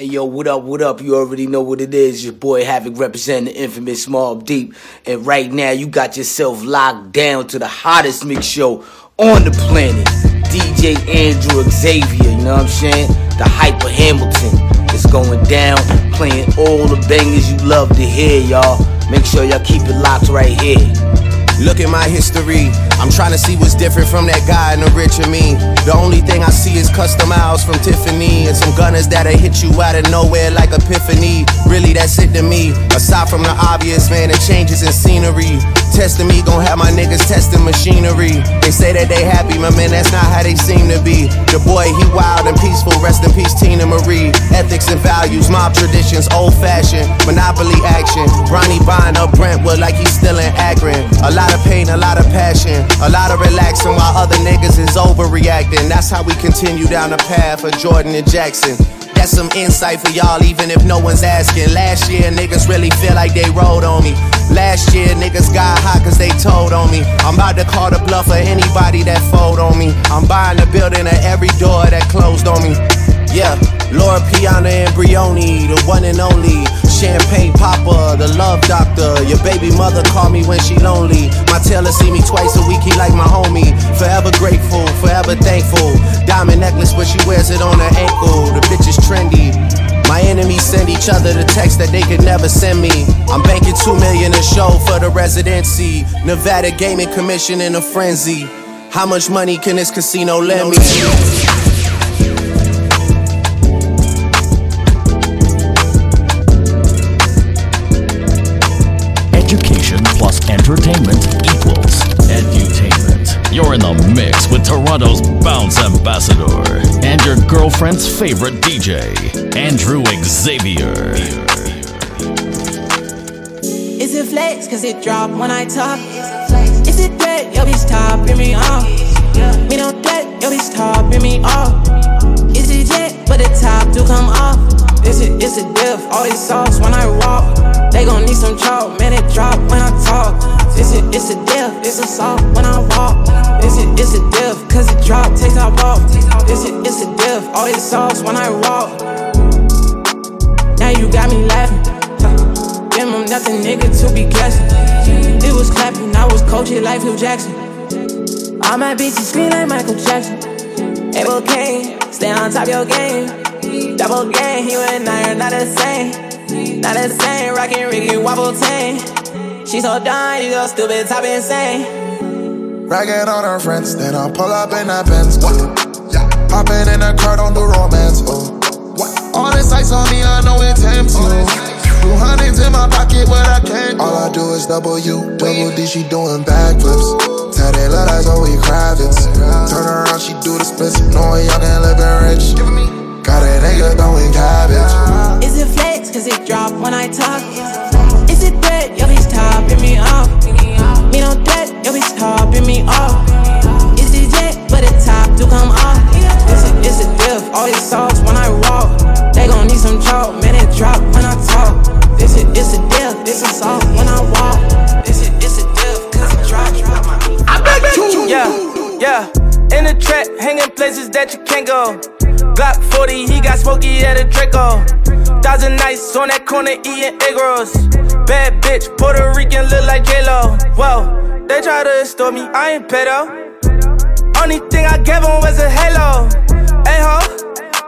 Hey yo, what up, what up? You already know what it is. Your boy Havoc representing the infamous Mobb Deep. And right now, you got yourself locked down to the hottest mix show on the planet. DJ Andrew Xavier, you know what I'm saying? The Hyper Hamilton is going down, playing all the bangers you love to hear, y'all. Make sure y'all keep it locked right here. Look at my history. I'm trying to see what's different from that guy in the rich of me. The only thing I see is custom hours from Tiffany and some gunners that'll hit you out of nowhere like epiphany. Really, that's it to me. Aside from the obvious, man, the changes in scenery. Testing me, gon' have my niggas testing machinery. They say that they happy, my man, that's not how they seem to be. The boy, he wild and peaceful. Rest in peace, Teena Marie. Ethics and values, mob traditions, old fashioned. Monopoly action. Ronnie buying up Brentwood like he's still in Akron. A lot of pain, a lot of passion, a lot of relaxing while other niggas is overreacting. That's how we continue down the path of Jordan and Jackson. That's some insight for y'all, even if no one's asking. Last year, niggas really feel like they rode on me. Last year, niggas got hot cause they told on me. I'm about to call the bluff of anybody that fold on me. I'm buying the building of every door that closed on me. Yeah, Loro Piana and Brioni, the one and only. Champagne Papi, the love doctor. Your baby mother call me when she lonely. My tailor see me twice a week, he like my homie. Forever grateful, forever thankful. Diamond necklace, but she wears it on her ankle. The bitch is trendy. My enemies send each other the text that they could never send me. I'm banking two million a show for the residency. Nevada Gaming Commission in a frenzy. How much money can this casino lend me? Entertainment equals edutainment. You're in the mix with Toronto's bounce ambassador and your girlfriend's favorite DJ, Andrew Xavier. Is it flex? Cause it drop when I talk. Is it dead? Yo, bitch, topping me off. Me no dead, yo, bitch, topping me off. Is it jet? But the top do come off. This is it's a diff, all this sauce when I walk. They gon' need some chalk, man, it drop when I talk. This is it's a diff, it's a salt when I walk. This is it's a diff, cause it drop, takes out off. This is it's a diff, all this sauce when I walk. Now you got me laughing. Damn, I'm nothing nigga to be guessing. It was clapping, I was coaching like Phil Jackson. All my bitches scream like Michael Jackson. Able Kane, stay on top your game. Double game, you and I are not the same. Not the same, rockin' Ricky Wobble Tang. She so dumb, you so stupid, top insane. Ragging on her friends, then I'll pull up in that Benz. What? Yeah. Hopping in the car, don't do romance. Oh. What? All this ice on me, I know it tempts you. Two hundreds in my pocket, but I can't. All I do is double U, double D, she doing backflips. Tell that love like Zoe Kravitz. Turn around, she do the splits, knowing y'all can live rich. Got a nigga throwing cabbage. Is it flex? Cause it drop when I talk. Is it dead? Yo, he's topping me off. Me no dead, yo, he's topping me off. Is it jet? But the top do come off. It's a, it's a diff, all these sauce when I walk. They gon' need some chalk, man, it drop when I talk. This is it's a diff, it's a salt when I walk. This is it's a diff, cause it drop, drop my. I beg you! Yeah, yeah. In the trap, hanging places that you can't go. Glock 40, he got smoky at a Draco. Thousand nights on that corner eating egg rolls. Bad bitch, Puerto Rican look like J-Lo. Whoa, they try to extort me, I ain't pedo. Only thing I gave him was a halo. Hey ho,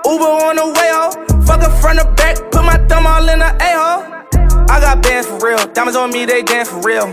Uber on the way ho. Fuck her front or back, put my thumb all in the A-hole. I got bands for real, diamonds on me, they dance for real.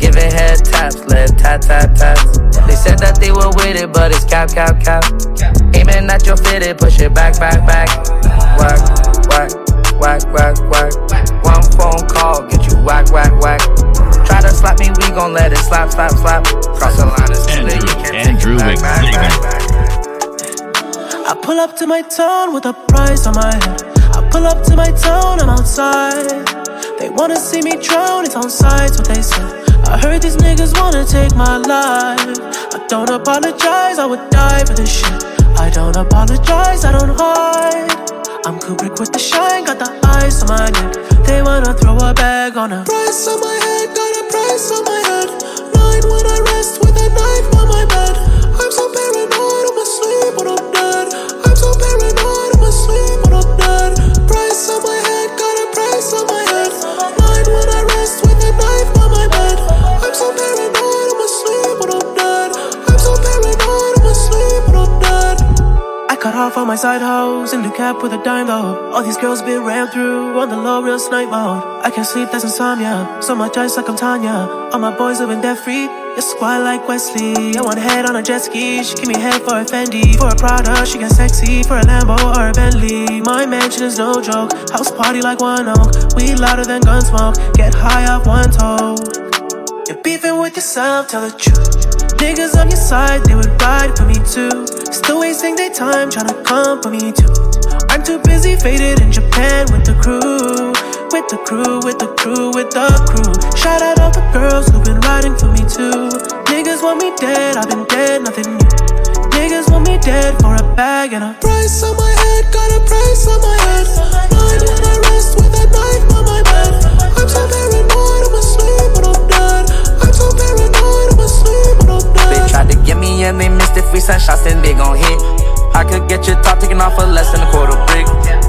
Giving head taps, left tap, tap, taps. They said that they were with it, but it's cap, cap, cap. Aiming at your fitted, push it back, back, back. Whack, whack, whack, whack, whack. One phone call, get you whack, whack, whack. Try to slap me, we gon' let it slap, slap, slap. Cross the line is Andrew, you can't Andrew take it back, back, back, back. I pull up to my town with a price on my head. I pull up to my town, I'm outside. They wanna see me drown, it's on sides what they said. I heard these niggas wanna take my life. I don't apologize, I would die for this shit. I don't apologize, I don't hide. I'm Kubrick with the shine, got the eyes on my neck. They wanna throw a bag on a price on my head, got a price on my head. Nine when I rest with a knife on my bed. Cut off all my side hoes in the cap with a dime though. All these girls been ran through on the low, real snipe mode. I can't sleep, that's insomnia. So much ice like I'm Tanya. All my boys living debt free. It's squad like Wesley. I want head on a jet ski. She give me head for a Fendi. For a Prada, she get sexy. For a Lambo or a Bentley. My mansion is no joke. House party like one oak. We louder than gun smoke. Get high off one toe. You're beefing with yourself, tell the truth. Niggas on your side, they would ride for me too. Still wasting their time trying to come for me too. I'm too busy faded in Japan with the crew. With the crew, with the crew, with the crew. Shout out all the girls who've been riding for me too. Niggas want me dead, I've been dead, nothing new. Niggas want me dead for a bag and a price on my head, got a price on my head. Nine when I rest with a knife it. Shots, then they gon' hit. I could get your top taken off for less than a quarter brick.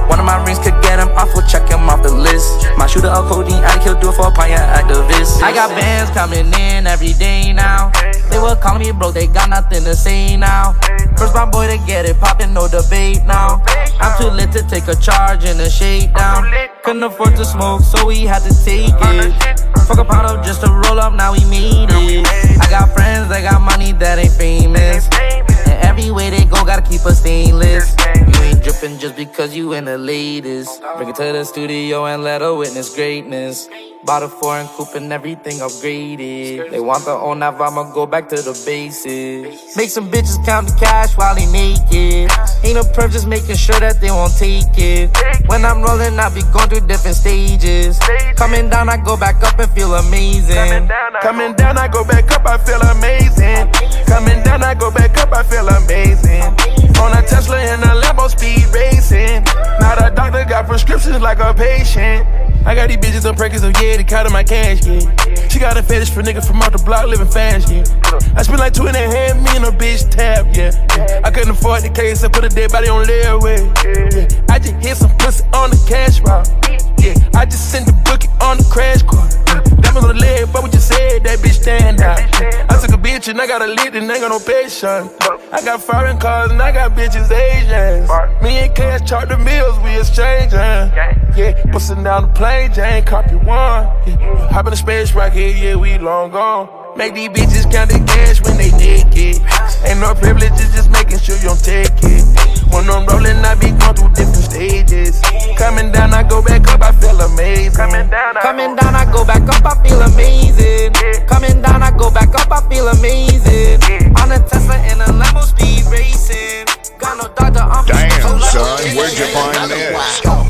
One of my rings could get him off, we'll check him off the list. My shooter a codeine addict, he'll do it for a pioneer activist. I got bands coming in every day now. They were calling me broke, they got nothing to say now. First my boy to get it poppin', no debate now. I'm too lit to take a charge and a shakedown. Couldn't afford to smoke, so we had to take it. Fuck a pound up just to roll up, now we made it. I got friends that got money that ain't famous. And every way they go, gotta keep us stainless. Dripping just because you in the latest. Bring it to the studio and let her witness greatness. Bought a foreign coupe and everything upgraded. They want the own now, I'ma go back to the basics. Make some bitches count the cash while they naked. Ain't no perf, just making sure that they won't take it. When I'm rolling, I be going through different stages. Coming down, I go back up and feel amazing. Coming down, I go back up, I feel amazing. Coming down, I go back up, I feel amazing. On a Tesla and a Lambo speed racing. Now the doctor got prescriptions like a patient. I got these bitches on Perkins, so yeah, they counting my cash, yeah. She got a fetish for niggas from off the block living fast, yeah. I spent like two and a half million on bitch tap, yeah. I couldn't afford the case, I put a dead body on layaway. Yeah. I just hit some pussy on the cash route. Yeah, I just sent the bookie on the crash course. Yeah. Diamonds on the leg, but we just said that bitch stand out. I took a bitch and I got a lit and ain't got no patience. I got foreign cars and I got bitches Asians. Me and Cash chart the meals, we exchanging. Yeah, bustin' down the plane, Jane, copy one. Yeah. Hop in the space rocket, yeah, we long gone. Make these bitches count the cash when they naked. Ain't no privileges, just making sure you don't take it. When I'm rolling, I be going through different stages. Coming down, I go back up, I feel amazing. Coming down, I, Coming down, I go back up, I feel amazing. Coming down, I go back up, I feel amazing. On a Tesla and a Lambo speed racing. Got no doctor, I'm Damn, son, where'd you find this?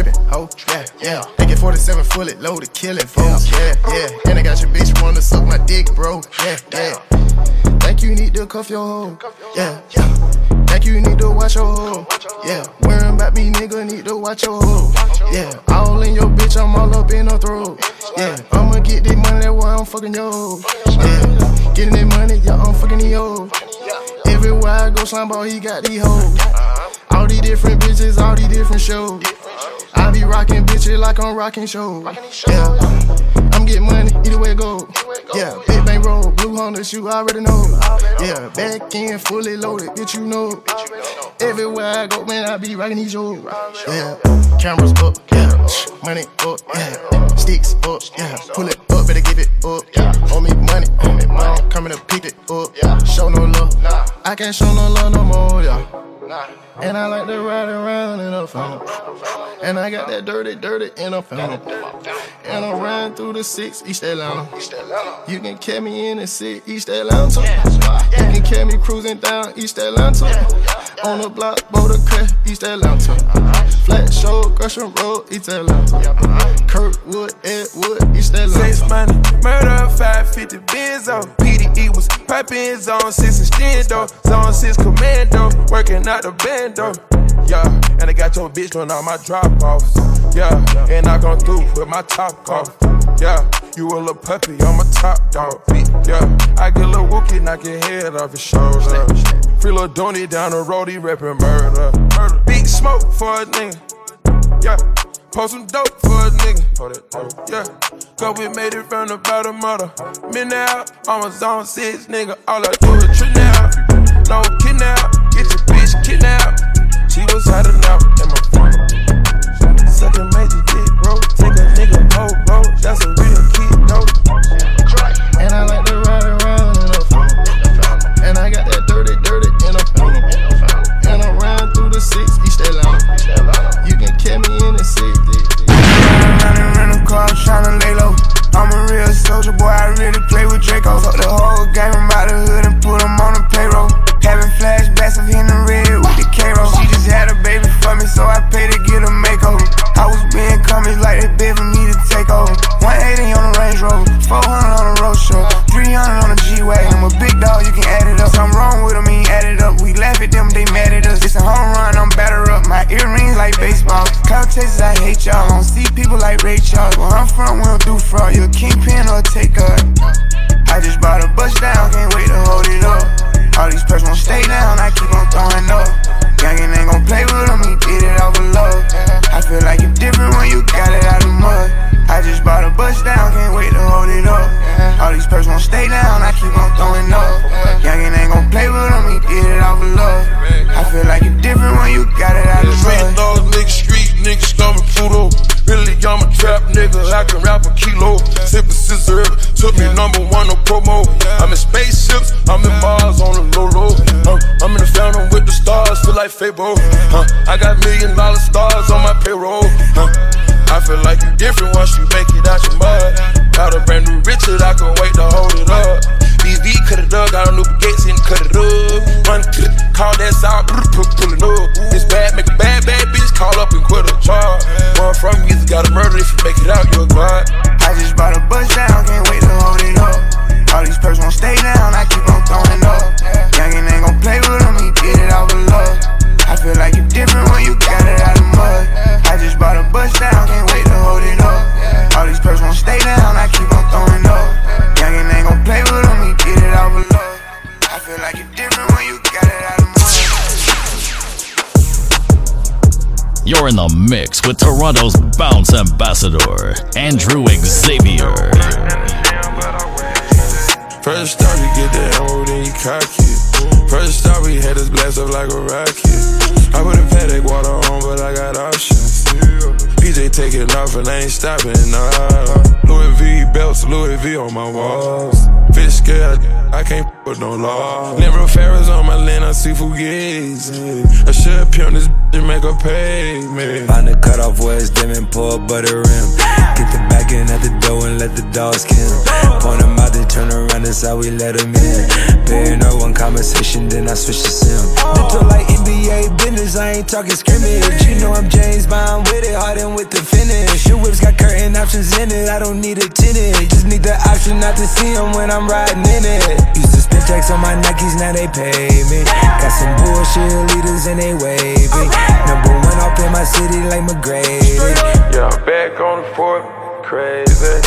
Yeah, trippin', ho, yeah, yeah. AK 47 fully loaded, killing folks, yeah, yeah. And I got your bitch wanna suck my dick, bro, yeah, yeah. Think you need to cuff your hoe, yeah, yeah. Think you need to watch your hoe, yeah. Worrying about me, nigga, need to watch your hoe, yeah. All in your bitch, I'm all up in her throat, yeah. I'ma get this money, that's why I'm fucking yo, yeah. Getting that money, yeah, I'm fucking yo. Everywhere I go, slime ball, he got these hoes. These different bitches, all these different shows. I be rocking bitches like I'm rocking shows. Yeah, I'm getting money either way it go. Yeah, big bang roll, blue Honda, you already know. Yeah, back end fully loaded, bitch, you know. Everywhere I go, man, I be rocking these shows. Yeah, cameras up, yeah, money up, yeah, sticks up, yeah, pull it up, better give it up. Yeah, owe me money, owe me money, coming to pick it up. Yeah, show no love, I can't show no love no more, yeah. And I like to ride around in a fountain. And I got that dirty, dirty in a fountain. And I'm riding through the six East Atlanta. You can catch me in the six East Atlanta. You can catch me cruising down East Atlanta. On the block, boat Boulder Crest, East Atlanta. Flat Shoals, Gresham Road, East Atlanta. Kirkwood, Edgewood, East Atlanta. Six money, murder, 550 Benzo. PDE was piping zone six extendo. Zone six commando, working out the bando. Yeah, and I got your bitch doing all my drop offs. Yeah, and I come through with my top off. Yeah, you a little puppy, I'm a top dog. Yeah, I get a little wookie, knock your head off your shoulder. Free little Donny down the road, he murder. murder. Big smoke for a nigga. Yeah, post some dope for a nigga. Yeah, cause we made it from the bottom of the midnight. I'm a zone six nigga, all I do is trip now. No kidnap, get your bitch kidnapped. She was hiding out in my phone. A major dick, bro. Take a nigga whole bro. That's a real kid, though. And I like to ride around in a phone. And I got that dirty, dirty in a phone. And I ride through the six East Atlanta. You can catch me in the six. Tryna lay low. I'm a real soldier, boy. I really play with Draco. Fuck the whole game, out the hood and put them on the payroll. Cloud chasers, I hate y'all. Don't see people like Ray Charles. Where I'm from, we don't do fraud. You a kingpin or a taker. I just bought a bus down, can't wait to hold it up. All these perks won't stay down, I keep on throwing up. Youngin' ain't gon' play with him, he did it all of love. I feel like you different when you got it out of mud. I just bought a bus down, can't wait to hold it up. All these perks won't stay down, I keep on throwing up. Youngin' ain't gon' play with him, he did it all of love. I feel like nigga, I can rap a kilo. Sippin' scissor, took me number one on promo. I'm in spaceships, I'm in Mars on the low low. Uh, I'm in the fountain with the stars, feel like Fable. Uh, I got million dollar stars on my payroll. Uh, I feel like you different once you make it out your mud. Got a brand new Richard, I can wait to hold it up. BV cut it up, got a new Gates and cut it up. Run, call that out, pullin' up. It's bad, make a bitch call up and quit a charge. One from you, either gotta murder if you make it out, you're god. I just bought a bus down, can't wait to hold it up. All these perks won't stay down, I keep You're in the mix with Toronto's bounce ambassador, Andrew Xavier. First off, you get the ammo, then you cock it. First off, we had this blast up like a rocket. I put a paddock water on, but I got options. PJ taking off and I ain't stopping, nah. Louis V belts, Louis V on my walls. Fish scale, I can't with no law. Never Ferris on my land, I see Fugazi. I should pimp this and make her pay me. Find the cutoff where it's dim and pour butter rim. Get the back in at the door and let the dogs kill. Point them out, then turn around, that's how we let them in. Paying up one conversation, then I switch to sim. Mental like NBA business, I ain't talking scrimmage. You know I'm James Bond with it, hardened with the finish. Your whips got curtain options in it, I don't need a tenant. Just need the option not to see them when I'm riding in it. Used to spend checks on my Nikes, now they pay me. Got some bullshit leaders and they wavy. Number one off in my city like McGrady. Yeah, I'm back on the fort, crazy.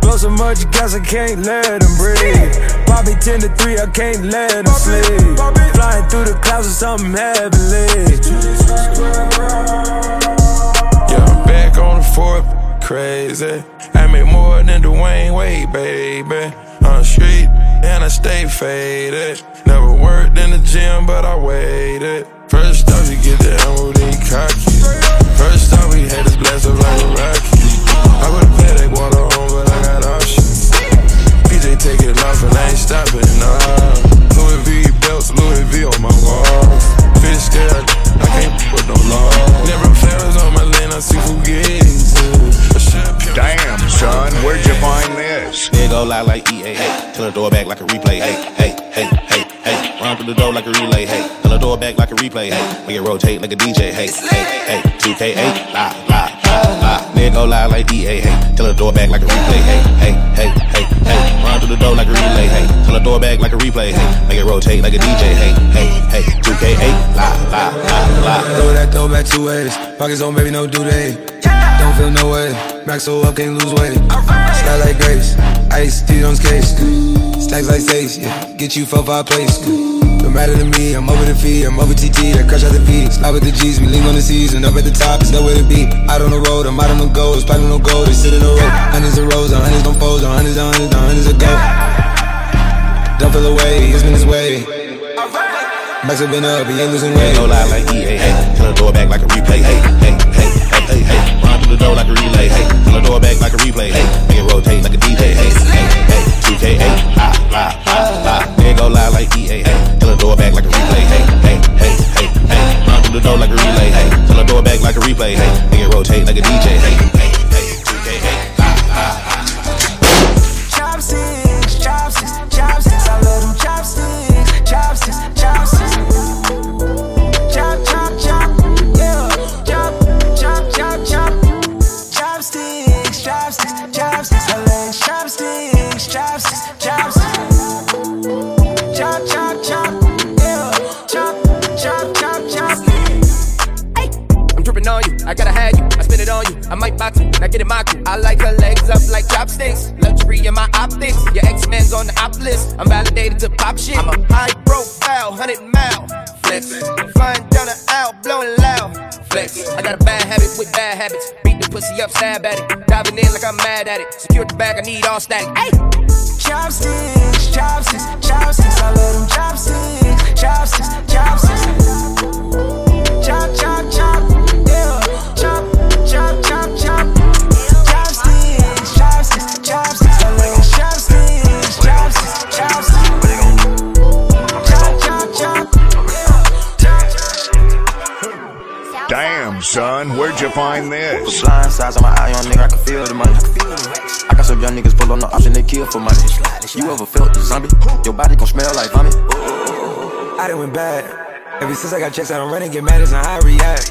Blow so much gas, I can't let them breathe. Bobby 10 to 3, I can't let them sleep. Flying through the clouds with something heavenly. Yeah, I'm back on the fort, crazy. I make more than Dwyane Wade, baby. The street, and I stay faded. Never worked in the gym, but I waited. First off, you get the then you. First off, we had this blast up like a rocket. I put a paddock water on, but I got options. PJ taking off and I ain't stopping, nah. Louis V belts, Louis V on my walls. Fish scale, I can't put no law. Never Ferris on my lane, I see Fugazi. Damn, son, where'd you find this? There go loud like EA. Hey, turn the door back like a replay. Hey, hey, hey, hey, hey. run through the door like a relay, hey. Tell the door back like a replay, hey. Make it rotate like a DJ, hey, hey, hey. 2K8, la, la, la, la. Nigga go live like DA, hey. Tell the door back like a replay, hey, hey, hey, hey, hey. Run through the door like a relay, hey. Tell the door back like a replay, hey. Make it rotate like a DJ, hey, hey, hey. 2K8, la, la, la, la. Throw that throw back two ways. Pockets on, baby, no do they. Don't feel no way. Max so up, can't lose weight. Sky like grace. Ice, T on case. Stacks like Stace, yeah. Get you for five place. No matter to me, I'm over the fee, I'm over TT, I crush out the P. Slide with the G's, we lean on the season, up at the top, it's nowhere to be. Out on the road, I'm out on the goals, spotting no gold, they sit in the road. Hundreds of rows, on hundreds don't fold, on hundreds, on hundreds, on hundreds of go. Don't feel away, it's been his way. Max have been up, he ain't losing weight. Go live like EA, hey. Tell the door back like a replay, hey, hey, hey, hey. Through the door like a relay, hey. Tell the door back like a replay, hey. Make it rotate like a DJ, hey, hey, hey. 2K8, la, ah, la, ah, la, ah, la. Then go live like EA, hey. Tell the door back like a replay, hey, hey, hey, hey, hey. Run through the door like a relay, hey. Tell the door back like a replay, hey. Make it rotate like a DJ, hey, I might box you, not get it mock you. I like her legs up like chopsticks. Luxury in my optics. Your X-Men's on the op list. I'm validated to pop shit. I'm a high profile, 100 mile flex. Flying down the aisle, blowing loud flex. I got a bad habit with bad habits. Beat the pussy up, stab at it. Diving in like I'm mad at it. Secure the bag, I need all static. Hey! Chopsticks, chopsticks, chopsticks. I love them chopsticks, chopsticks, chopsticks. Chop, chop, Damn, son, where'd you find this? Blind size on my eye on nigga, I can feel the money. I got some young niggas pull on the option, they kill for money. You ever felt the zombie? Your body gon' smell like vomit. I done went bad. Ever since I got checks, I don't run and get mad, it's not how I react.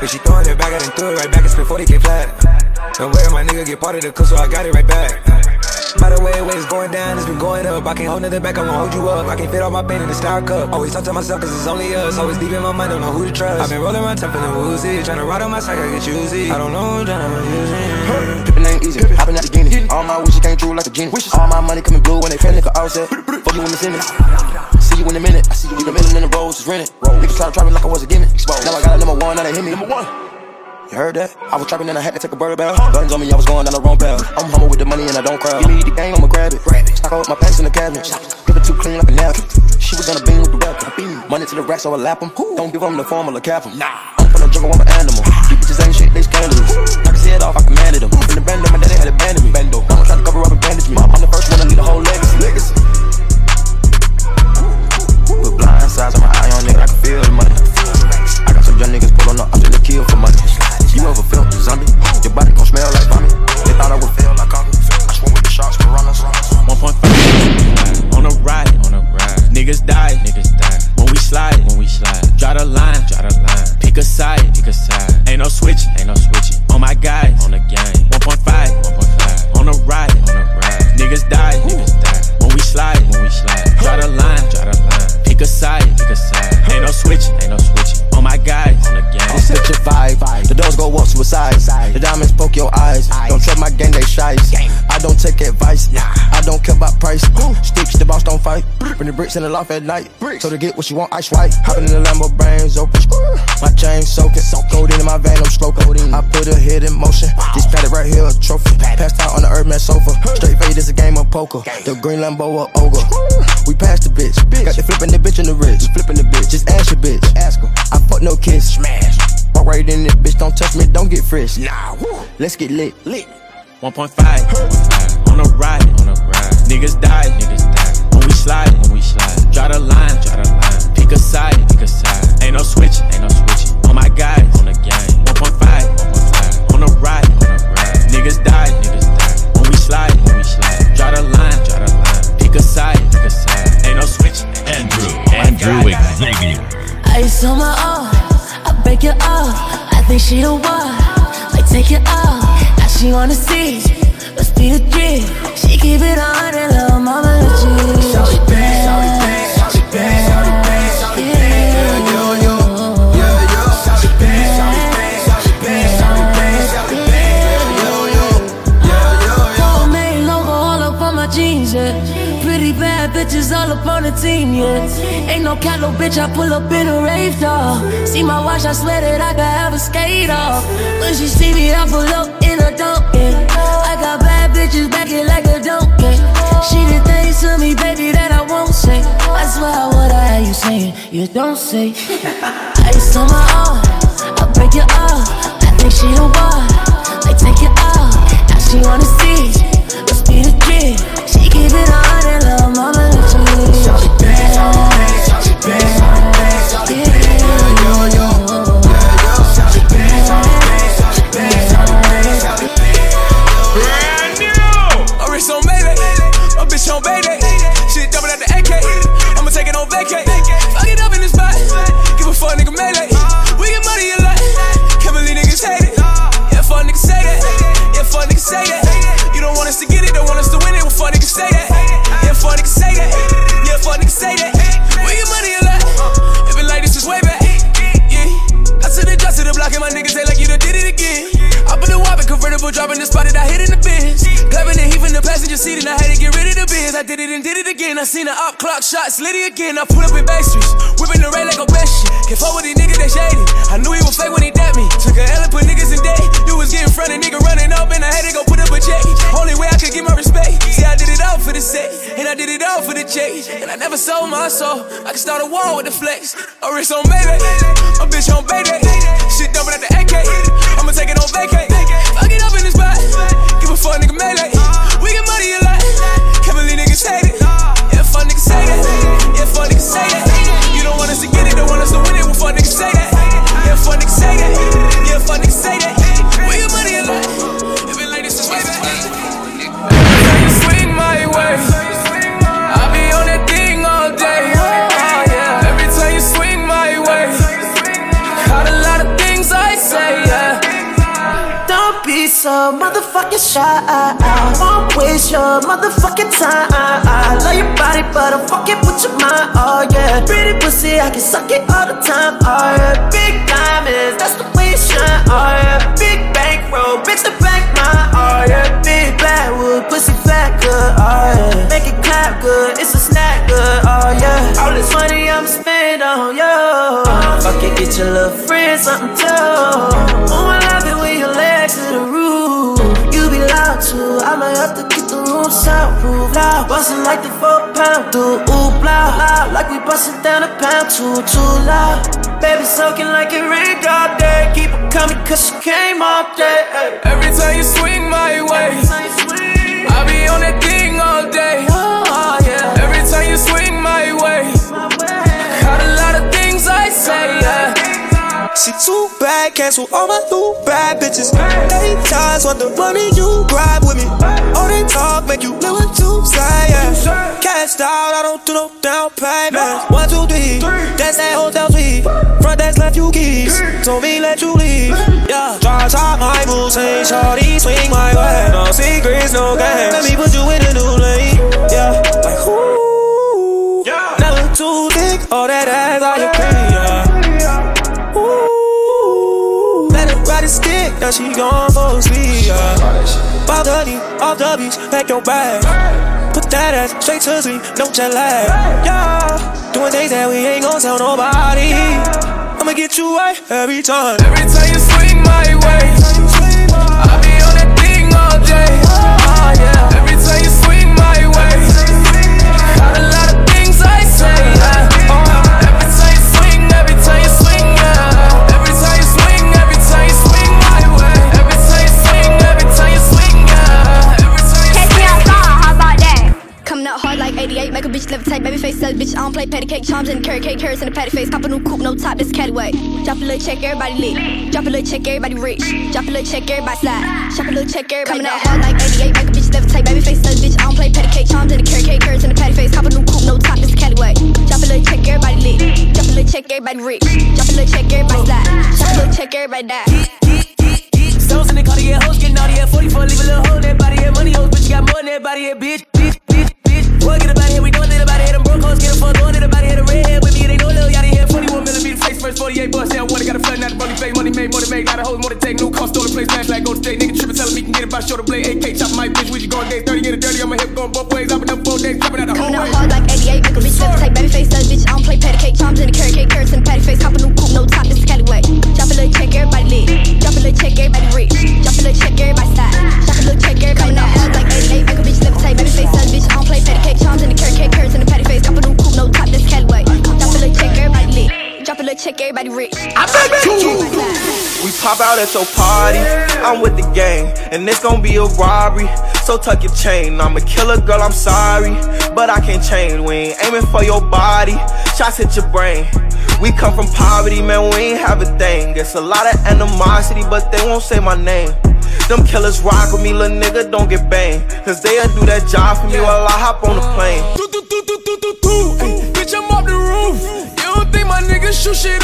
If she throwing it back, I done threw it right back and spent 40k flat. No way my nigga get part of the cook, so I got it right back. By the way, the it's going down, it's been going up. I can't hold nothing back, I'm gonna hold you up. I can't fit all my pain in the star cup. Always talk to myself, cause it's only us. Always deep in my mind, don't know who to trust. I've been rolling my top feeling woozy. Tryna ride on my side, I get choosy. I don't know, tryna use it. Pippin' ain't easy, hopping out the Guinness. All my wishes came true like a genie. Wishes all my money coming blue when they pay nigga all set. Fuck you in the sentence. See you in a minute. I see you in the middle and the roads is rented. Niggas try to try me like I was a gimmick. Now I got a number one, now they hit me. Number one. You heard that? I was trapping and I had to take a bird bell. Guns on me, I was going down the wrong path. I'm humble with the money and I don't cry. Give me the game, I'ma grab it. Stock out my pants in the cabinet. Give it too clean like a napkin. She was gonna beam with the rapper. Money to the racks, so I lap 'em. Don't give 'em the formula, cap 'em. Nah. I'm from the jungle, I'm an animal. These bitches ain't shit, they scandalous. I can see it off, I commanded them. In the band, my daddy had abandoned me. Bando. I'm to cover up and bandage me. I'm the first one to lead the whole legacy. Legacy. Put blind sides on my eye on nigga, I can feel the money. I got some young niggas pull on the option to kill for money. You ever felt the zombie? Your body gon' smell like vomit. They thought I would fail like Conquer. I swim with the sharks, piranhas. 1.5 on a ride, on a ride. Niggas die, niggas die. When we slide, when we slide. Draw the line, draw the line. Pick a side, pick a side. Ain't no switching, ain't no switching. On my guys, on the game. 1.5, 1.5 on a ride, on a ride. Niggas die, niggas die. When we slide, when we slide. Draw the line, draw the line. Pick a side, pick a side. Ain't no switching, ain't no switching. On my guys, on the game. I'll set your vibe. The doors go up suicide. The diamonds poke your eyes. Don't trust my gang, they shies. I don't take advice. I don't care about price. Sticks, the boss don't fight. Bring the bricks in the loft at night. So to get what you want, ice white. Hopping in the Lambo, brains open. My chain soaking. Gold in my vein, I'm stroking. I put a hit in motion. This padded right here, a trophy. Passed out on the Earthman sofa. Straight fade is a game of poker. The green Lambo, a ogre. We passed the bitch. Got the flipping the bitch in the wrist. Flipping the bitch. Just ask your bitch. Ask her. I fuck no kiss. Smash. Walk right in this bitch, don't touch me, don't get fresh. Nah, woo. let's get lit. Lit. 1.5 on a ride, on a ride. Niggas die, niggas die. When we slide, when we slide. Draw the line, draw the line. She the one, like take it all. Now she wanna see, up on the team, yeah. Ain't no cat, no bitch, I pull up in a rave dog. See my watch, I swear that I could have a skate off. When she see me, I pull up in a yeah. I got bad bitches back it like a yeah. She did things to me, baby, that I won't say. I swear what I have you saying, you don't say. Ice on my arm, I break it off. I think she the one, like take it off. Now she wanna see, let's be the kid. She give it on did it and did it again. I seen the up clock shot slitty again. I pull up in back streets, whipping the red like a best shit. Can't fuck with these niggas that shady. I knew he was fake when he dapped me. Took a L and put niggas in debt. You was getting front of nigga running up and I had to go put up a check. Only way I could get my respect. See, I did it all for the sake, and I did it all for the check. And I never sold my soul. I can start a war with the flex. A wrist on baby, a bitch on baby. Shit double at the AK. I'ma take it on vacay. Fuck it up in this spot. Give a fuck nigga melee. Motherfucking shy. Won't waste your motherfucking time. I love your body, but I'm fucking with your mind. Oh yeah, pretty pussy, I can suck it all the time. Oh yeah, big diamonds, that's the way you shine. Oh yeah, big bankroll, bitch the bank mine. Oh yeah, big backwood, pussy fat good. Oh yeah, make it clap good, it's a snack good. Oh yeah, all this money I'ma spend on you. It, get your little friend something too. Oh, might to get the room soundproof. Loud, bustin' like the four pound through. Ooh, blah, loud, like we bustin' down a pound too, too loud. Baby soaking like it rained all day. Keep it coming cause she came all day. Ay. Every time you swing my way, I be on that thing all day. Oh, oh, yeah. Every time you swing my way, got a lot of things I say, yeah. She too bad, cancel all my new bad bitches. Eight times want the money you grab with me. All they talk make you live with two sides. Yeah. Cashed out, I don't do no down payment. One, two, three, that's that hotel suite. Front desk left you keys, told me let you leave. Yeah, try talk my moves, say shorty swing my way. No secrets, no games. Let me put you in a new lane. Yeah, like ooh, never too thick, all that ass your cream. Now she gone for a. Bob the knee, off the beach, pack your bag. Put that ass straight to sleep, no jet lag, yeah. Doing things that we ain't gon' tell nobody. I'ma get you right every time. Every time you swing my way, I be on that thing all day. Make a bitch levitate, baby face sell bitch. I don't play patty cake, charms and carrot cake, carrots in the patty face. Cop a new coupe, no top, this caddy way. Drop a little check, everybody lit. Drop a little check, everybody rich. Drop a little check, everybody slide. Shop a little check, everybody Coming up hard like 88, make a bitch levitate, baby face sell bitch. I don't play patty cake, charms and carrot cake, carrots in the patty face. Cop a new coupe, no top, this caddy way. Drop a little check, everybody lit. Drop a little check, check, everybody rich. Drop a little check, everybody slide. Drop a little check, everybody die. Stones in the car to get hoes, getting naughty at 44, leave a little hole in that body, yeah, money hoes, but you got more than that body, yeah, bitch, bitch, bitch, bitch. Boy, get about here, we doing it about here, them broke hoes, get a fuck, doing it about here, the redhead with me, they know little yachty here, 41 millimeter face, first. 48 bucks, yeah, water, got a flood, not the money fake, money made, money made, lot of hoes, more to take, new car, stolen place, flash like gold state, nigga trippin', telling me can get it by shoulder blade, AK, chop my bitch, we just going days, 30, get it dirty, on my hip, going both ways, I've been up four days, chopping out the whole Coming way. out hard like 88, make a bitch levitate, baby face, that bitch, I don't play patty cake, charms in the carrot cake, carrots in the patty face, cop a new coupe, no top, this is Cali way. Drop a little check, everybody lit. Drop a little check, everybody rich. Drop a little check, everybody slide. Check, everybody rich. I We pop out at your party. I'm with the gang, and it's gonna be a robbery. So tuck your chain. I'm a killer, girl. I'm sorry, but I can't change. We ain't aiming for your body. Shots hit your brain. We come from poverty, man. We ain't have a thing. It's a lot of animosity, but they won't say my name. Them killers rock with me, little nigga. Don't get banged, cause they'll do that job for me while I hop on the plane. Bitch, I'm up the roof. You don't think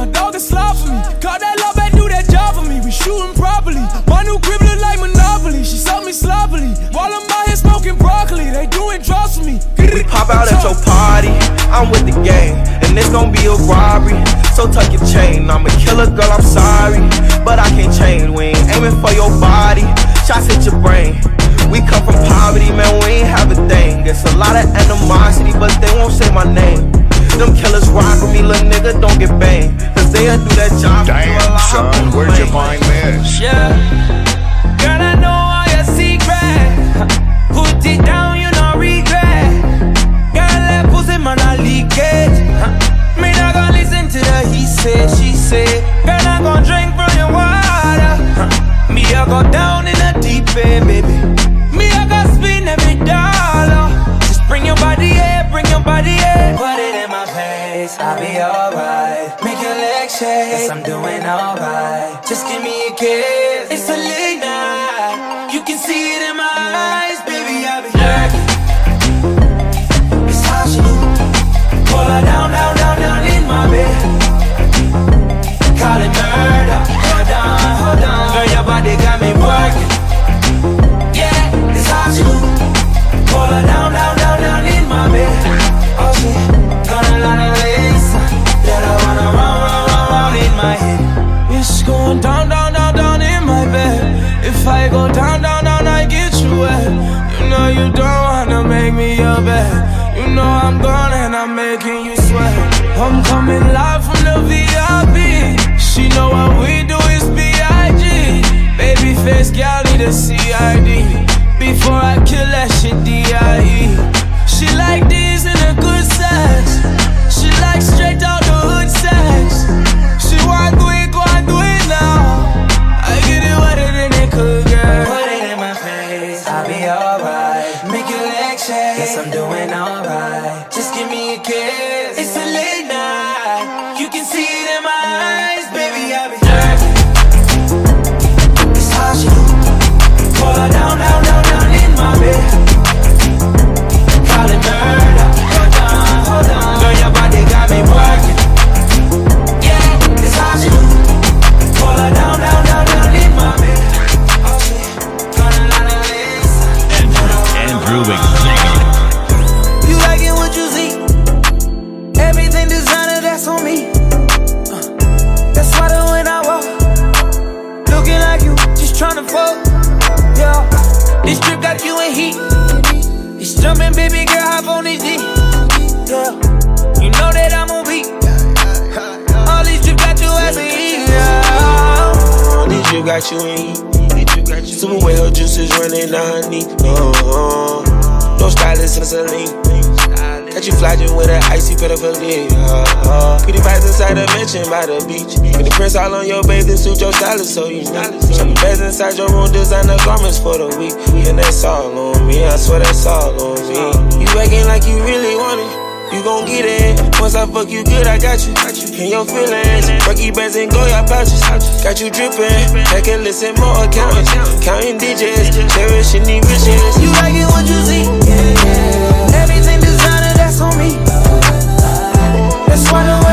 my dog is slop for me. Call that love, I do that job for me. We shooting properly. My new crib look like Monopoly. She sold me sloppily. While I'm out here smoking broccoli, they doing drugs for me. We pop out at your party. I'm with the gang, and it's gonna be a robbery. So tuck your chain. I'm a killer, girl. I'm sorry, but I can't change. We ain't aiming for your body. Shots hit your brain. We come from poverty, man. We ain't have a thing. It's a lot of animosity, but they won't say my name. Them killers rock with me, little nigga. Don't get banged, cause they'll do that job. for me while I hop on Son, where'd you find this? Yeah. I go down in the deep end, baby. Me, I go spin every dollar. Just bring your body here, bring your body here. Put it in my face, I'll be alright. Make your legs shake, yes, I'm doing alright. Just give me a kiss. Me. You know I'm gone and I'm making you sweat. I'm coming live from the VIP. She know what we do is B.I.G. Baby face gal need a CID. Before I kill that shit D.I.E. She like these in a good sex. She like straight out the hood sex. She want got you in heat. Super well juices running down her knee. Uh-huh. No stylist in Celine. Got you flogging with an icy pedal dick. Uh, uh. Pretty vibes inside the mansion by the beach. Get the prints all on your bathing suit, your stylist, so you know. Some beds inside your room, designer garments for the week. And that's all on me, I swear that's all on me. You acting like you really want it. You gon' get it. Once I fuck you good, I got you. In your feelings. Rocky bands and Goyard pouches. Got you drippin'. I can listen more accountants. Counting digits. Cherishing these riches. You like it what you see. Everything designer, that's on me. That's why when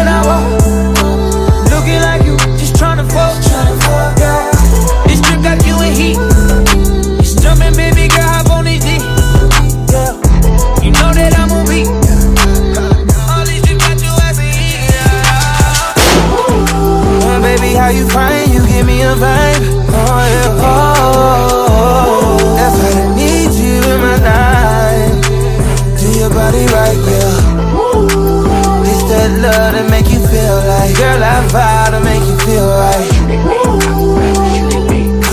how you find? You give me a vibe. Oh yeah. Oh, that's why I need you in my life. Do your body right, yeah. It's that love that make you feel like, girl, I vow to make you feel right.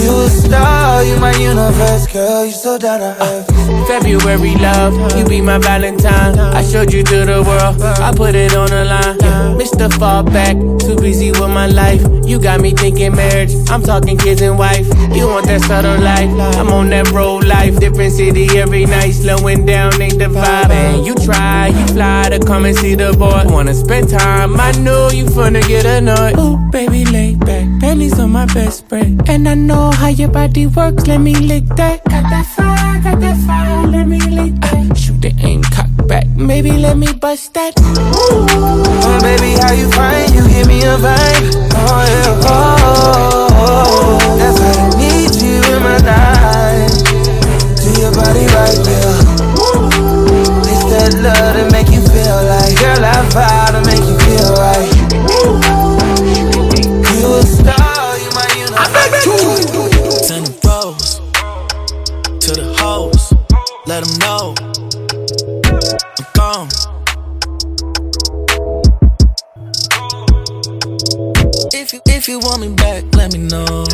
You a star, you my universe, girl, you so down to earth. February love, you be my Valentine. I showed you to the world, I put it on the line. Yeah. Mr. Fallback, too busy with my life. You got me thinking marriage, I'm talking kids and wife. You want that subtle life, I'm on that road life. Different city every night, slowing down ain't the vibe. And you try, you fly to come and see the boy. Wanna spend time, I know you finna get annoyed. Oh, baby, lay back, panties on my best friend. And I know how your body works, let me lick that. Got that fire, got that fire, let me that. Shoot the aim, cock back, maybe let me bust that. Oh, baby, how you find? You give me a vibe. Oh, yeah. Oh, oh, oh. that's why I need you in my life. Do your body right, yeah. It's that love that make you feel like, girl, I vow to make you feel right. Let them know I'm gone. If you if you want me back, let me know.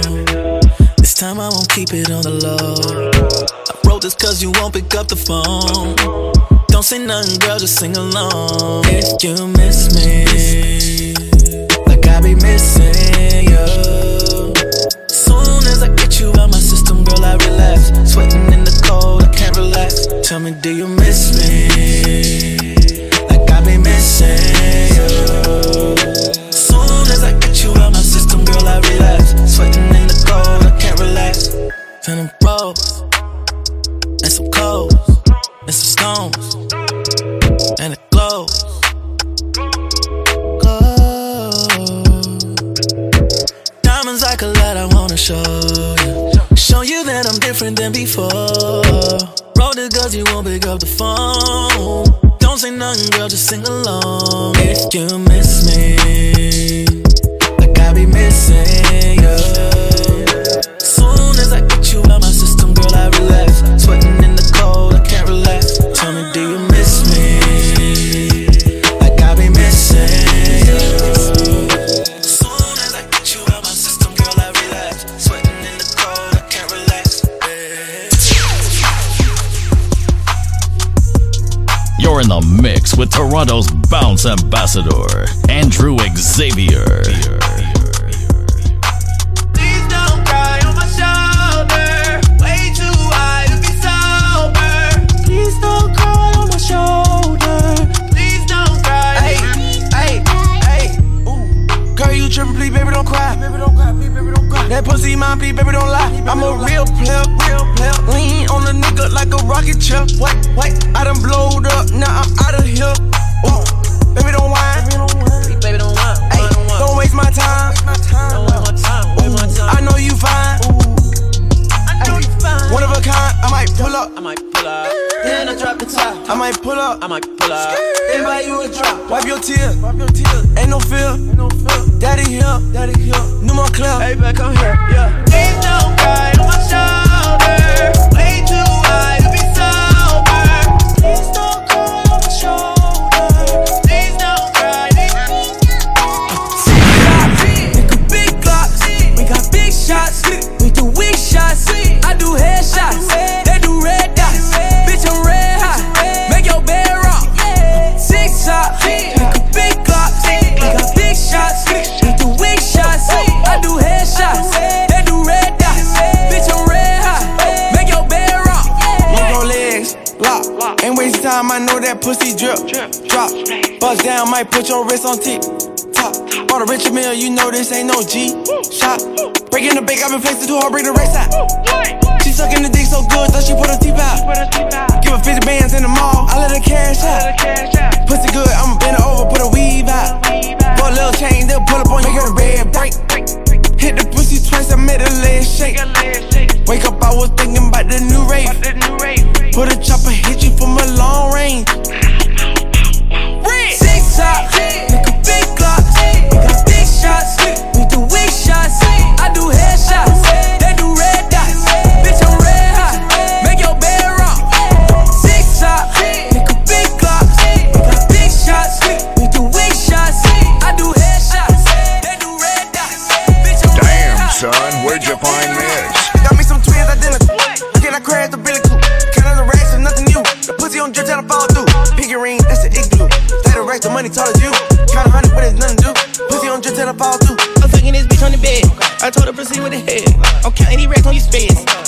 This time I won't keep it on the low. I wrote this cause you won't pick up the phone. Don't say nothing, girl, just sing along. If you miss me, like I be missing Tell me, do you miss me? Like I be missing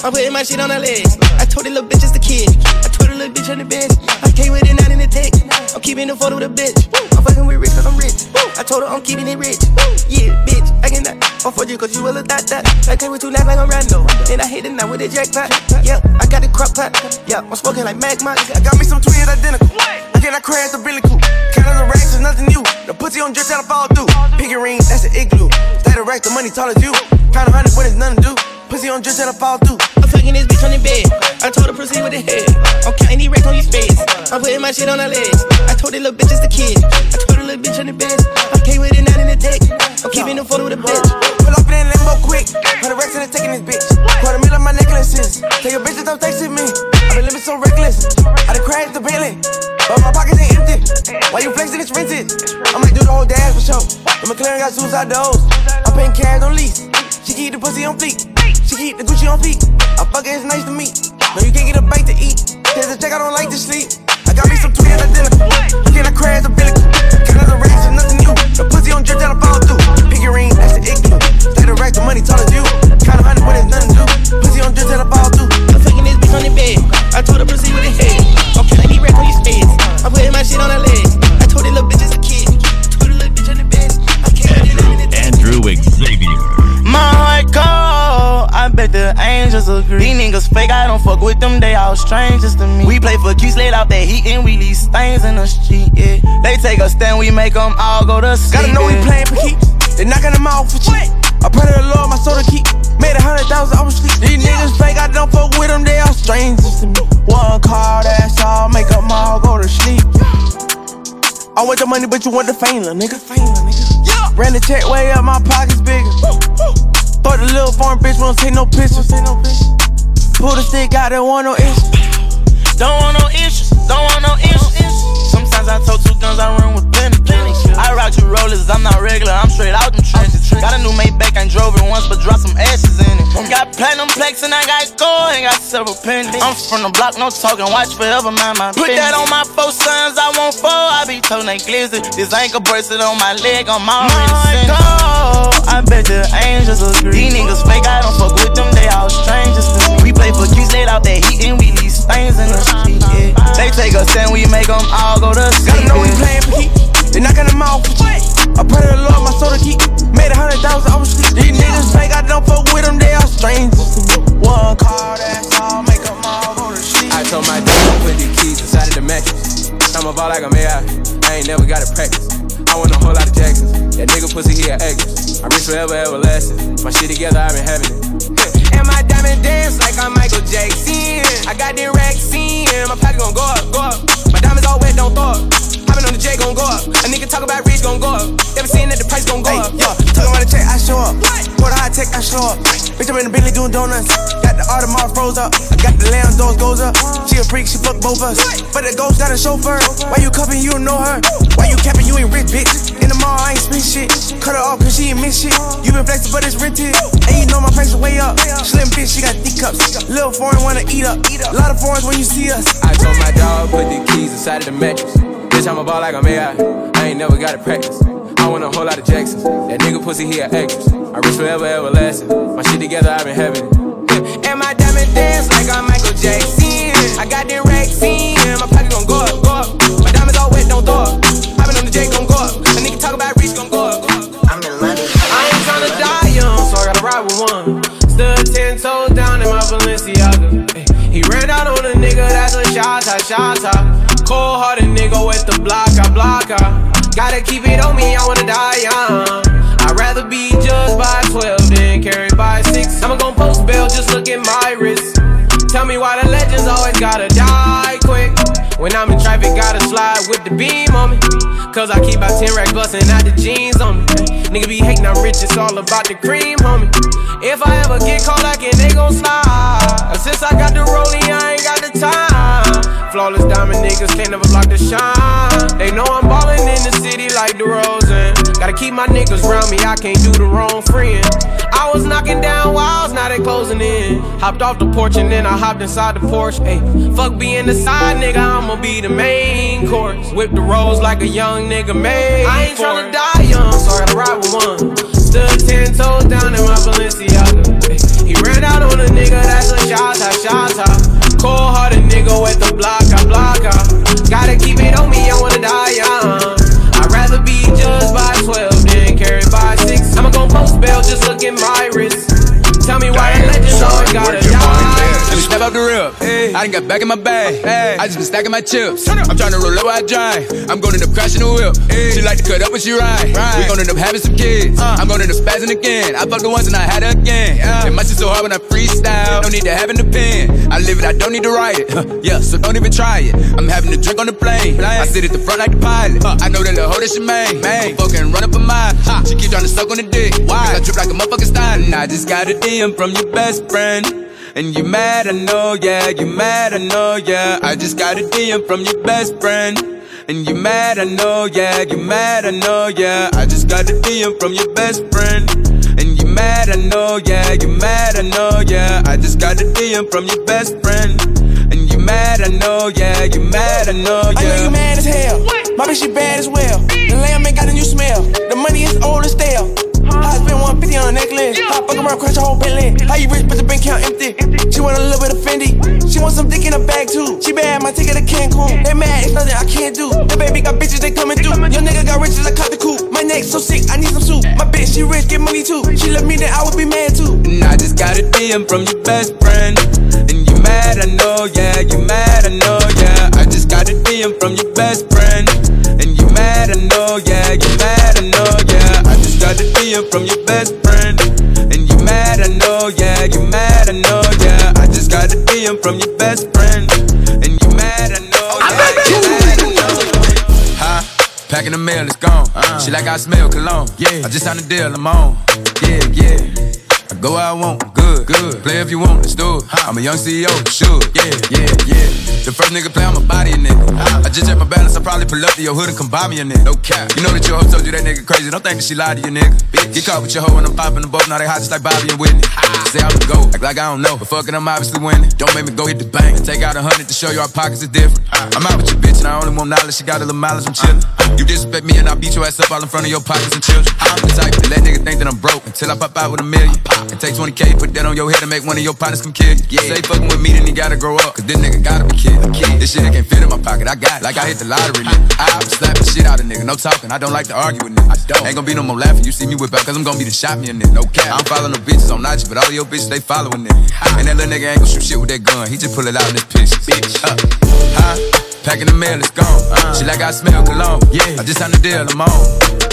I'm putting my shit on her legs. I told the little bitch it's the kid. I told the little bitch on the bed. I came with it, not in the tech. I'm keeping the photo with a bitch. I'm fucking with rich cause I'm rich. I told her I'm keeping it rich. Yeah, bitch, I can not. I'm for you cause you will have that that. I came with two laugh like I'm Rando. Then I hit the night with a jackpot. Yeah, I got the crop pot. Yeah, I'm smoking like magma. I got me some twins identical. I crashed the Bentley Coop. Count the racks is nothing new. The pussy on drip I fall through. Piggy ring, that's the igloo. Stay the racks, the money tall as you. Count a hundred, but it's nothing to do. Pussy on drip till I fall through. I'm fucking this bitch on the bed. I told her proceed with the head. I'm counting these racks on your face. I'm putting my shit on her legs. I told the little bitch it's the kid. I told the little bitch on the bed. I came with it, not in the tech. I'm keeping the photo with a bitch. Pull up in that Lambo quick. Put a racks in it, taking this bitch. Quarter mil on my necklaces. Take a bitch that don't me. I've been living so reckless. I done crashed the Bentley. But my pockets ain't empty. Why you flexing? It's rented. I might do the whole dash for sure. The McLaren got suicide doors. I'm paying cash on lease. She keep the pussy on fleek. Keep the Gucci on feet. I fuck it's nice to meet. No, you can't get a bite to eat. There's a check, I don't like to sleep. I got me some twins identical. Again, I crashed the Bentley. Count the racks nothing new. The pussy on drip I fall through. Piggy ring, that's the igloo. Stay the rack, the money tall as you. Count a hundred, but it's nothing to do. Pussy on drip I fall through. I'm fucking this bitch on the bed. I told her proceed with the head. I'm these racks on your space. I'm putting my shit on her legs. I told the little bitch it's a kid. I told the little bitch on the bed. I came with it, not in the. Andrew Xavier. The angels agree. These niggas fake, I don't fuck with them, they all strangers to me. We play for keys, laid out that heat, and we leave stains in the street, yeah. They take a stand, we make them all go to sleep. Gotta know we playing for keeps. They knocking them out for cheap. I pray to the Lord, my soul to keep. Made a hundred thousand, I was sleep. These niggas fake, I don't fuck with them, they all strangers to me. One car, that's all, make them all go to sleep. I want the money, but you want the fame, little nigga. Fame, little Yeah. Ran the check way up, my pockets bigger. Thought the little foreign bitch won't take no pictures. Pull the stick out, there want no issues. Don't want no issues, don't want no issues. Sometimes I told two guns, I run with plenty. I rock two rollers, I'm not regular, I'm straight out them trenches. Got a new Maybach, I ain't drove it once, but dropped some ashes in it. Got platinum plaques and I got gold and got several pennies. I'm from the block, no talking, watch forever, mind my Put that on my four sons, I won't fall, I be told they glizzy. This ankle bracelet on my leg, I'm already gold. I bet the angels agree. These niggas fake, I don't fuck with them, they all strangers to me. We play for keys, laid out that heat and we leave stains in the street, yeah. They take us and we make them all go to sleep. Gotta know we yeah. playing for keeps. They knocking them out for. I pray to the Lord, my soul to keep. Made a hundred thousand, I was sleep. These niggas fake, I don't fuck with them, they all strangers to me. One call, that's all, make them all go to sleep. I told my dad to put the keys inside of the mattress. I'm a ball like I'm AI. I ain't never got to practice. I want a whole lot of Jacksons. That nigga pussy he here actors. I'm rich forever, everlasting. My shit together, I've been having it. And my diamond dance like I'm Michael Jackson. I got the racks in. My pocket gon' go up, go up. My diamonds all wet, don't throw. Hopping on the J gon' go up. A nigga talk about rich gon' go up. Never seen that the price gon' go Hey, up. yo, talking about the check, I show up. For the high tech, I show up. Bitch, I'm in the Bentley doing donuts. Got the Audemars froze up. I got the land doors goes up. She a freak, she fuck both us. But the ghost got a chauffeur. Why you cuffing, you don't know her? Why you capping, you ain't rich, bitch? In the mall, I ain't spend shit. Cut her off, cause she ain't miss shit. You been flexing, but it's rented. And you know my price is way up. Slim bitch, she got D cups. Little foreign wanna eat up. A lot of foreigns when you see us. I told my dog put the keys inside of the mattress. Bitch, I'm a ball like I'm AI. I ain't never gotta practice. I want a whole lot of Jacksons. That nigga pussy, he an actress. I reach forever, everlasting. My shit together, I've been having it. And my diamond dance like I'm Michael Jackson. I got them racks in My pocket gon' go up, go up. My diamonds all wet, don't throw up. i been on the J, gon' go up. A nigga talk about reach, gon' go up, go up. I'm in London. I ain't tryna die young, so I gotta ride with one. Stood ten toes down in my Balenciaga. He ran out on a nigga, that's a shot, shot, shot. Cold heart keep it on me, I wanna die young. I'd rather be judged by 12 than carried by 6. I'ma gon' post bail, just look at my wrist. Tell me why the legends always gotta die quick. When I'm in traffic, gotta slide with the beam on me. Cause I keep about 10 racks bustin' out the jeans on me. Nigga be hating, I'm rich, it's all about the cream, homie. If I ever get caught like it, they gon' slide. Since I got the rollie, I ain't got the time. Flawless diamond niggas can't never block the shine. They know I'm ballin' in the city like DeRozan. Gotta keep my niggas round me, I can't do the wrong friend. I was knocking down walls, now they closing in. Hopped off the porch and then I hopped inside the Porsche. Hey, fuck being the side nigga, I'ma be the main course. Whip the rolls like a young nigga made. I ain't tryna die young, so I gotta ride with one. Stood ten toes down in my Balenciaga. Hey, he ran out on a nigga, that's a shot, shot, shot. Cold hearted nigga with the block, I block, I. Gotta keep it on me, I wanna die young. I'd rather be judged by 12 than carried by 6. I'ma gon' post bail, just look at my wrist. Tell me why the legends always gotta die. Let me step out the rip. I done got back in my bag. Hey. I just been stacking my chips. I'm trying to roll up while I drive. I'm gonna end up crashing the whip. She like to cut up when she ride. We gonna end up having some kids. Uh. I'm gonna end up spazzing again. I fucked the ones and I had her again. It must be so hard when I freestyle. No need to have an opinion. I live it, I don't need to write it. Yeah, so don't even try it. I'm having a drink on the plane. I sit at the front like the pilot. I know that the hoe that she made. I'm fucking run up a mile. She keep trying to suck on the dick. Why? I drip like a motherfucking style. And I just got a DM from your best friend. And you mad, I know, yeah, you mad, I know, yeah. I just got a DM from your best friend. And you mad, I know, yeah, you mad, I know, yeah. I just got a DM from your best friend. And you mad, I know, yeah, you mad, I know, yeah. I just got a DM from your best friend. And you mad, I know, yeah, you mad, I know, yeah. I know you mad as hell. My bitch, she bad as well. The lamb ain't got a new smell. The money is old and stale. I spent 150 on a necklace. I fuck around, crash a whole Bentley. How you rich, but the bank account empty? She want a little bit of Fendi. She want some dick in her bag too. She bad, my ticket to Cancun. They mad, it's nothing I can't do. The baby got bitches, they coming through. Your nigga got riches, I cut the coupe. My neck so sick, I need some soup. My bitch, she rich, get money too. She love me, then I would be mad too. And I just got a DM from your best friend. And you mad, I know, yeah, you mad, I know, yeah. I just got a DM from your best friend. And you mad, I know, yeah, you mad, I know, yeah. I just got a DM from your best friend. And you mad, I know, yeah, you mad, I know, yeah. I just got a DM from your best friend. And you mad, I know, yeah, you mad, I know. Huh? Packing the mail, it's gone. She like I smell cologne. Yeah. I just signed a deal, I'm on. Yeah, yeah. Go where I want, good, good. Play if you want, let's do it. I'm a young CEO, sure. Yeah, yeah, yeah. The first nigga play on my body, a nigga. I just check my balance, I probably pull up to your hood and come buy me a nigga. No cap. You know that your hoe told you that nigga crazy. Don't think that she lied to you, nigga. Bitch. Get caught with your hoe and I'm popping the both. Now they hot just like Bobby and Whitney. Say I'm a go, act like I don't know. But fucking, I'm obviously winning. Don't make me go hit the bank take out a hundred to show you our pockets are different. I'm out with your bitch and I only want knowledge. She got a little mileage, I'm chillin'. You disrespect me and I beat your ass up all in front of your pockets and children. I'm the type to let niggas think that I'm broke until I pop out with a million. And take 20k, put that on your head and make one of your partners come kill you. Yeah. Say fucking with me, then you gotta grow up. Cause this nigga gotta be kid. This shit can't fit in my pocket. I got it. Like I hit the lottery, nigga. I slap the shit out of nigga. No talking. I don't like to argue with niggas. I don't. Ain't gonna be no more laughing. You see me whip out, cause I'm gonna be the shot me a nigga. No cap. I don't follow no bitches on Nachi, but all your bitches, they following nigga. And that little nigga ain't gonna shoot shit with that gun. He just pull it out in his pitch. Bitch. Uh. Huh? Packing the mail, it's gone. She like I smell cologne. Yeah. I just signed the deal, I'm on.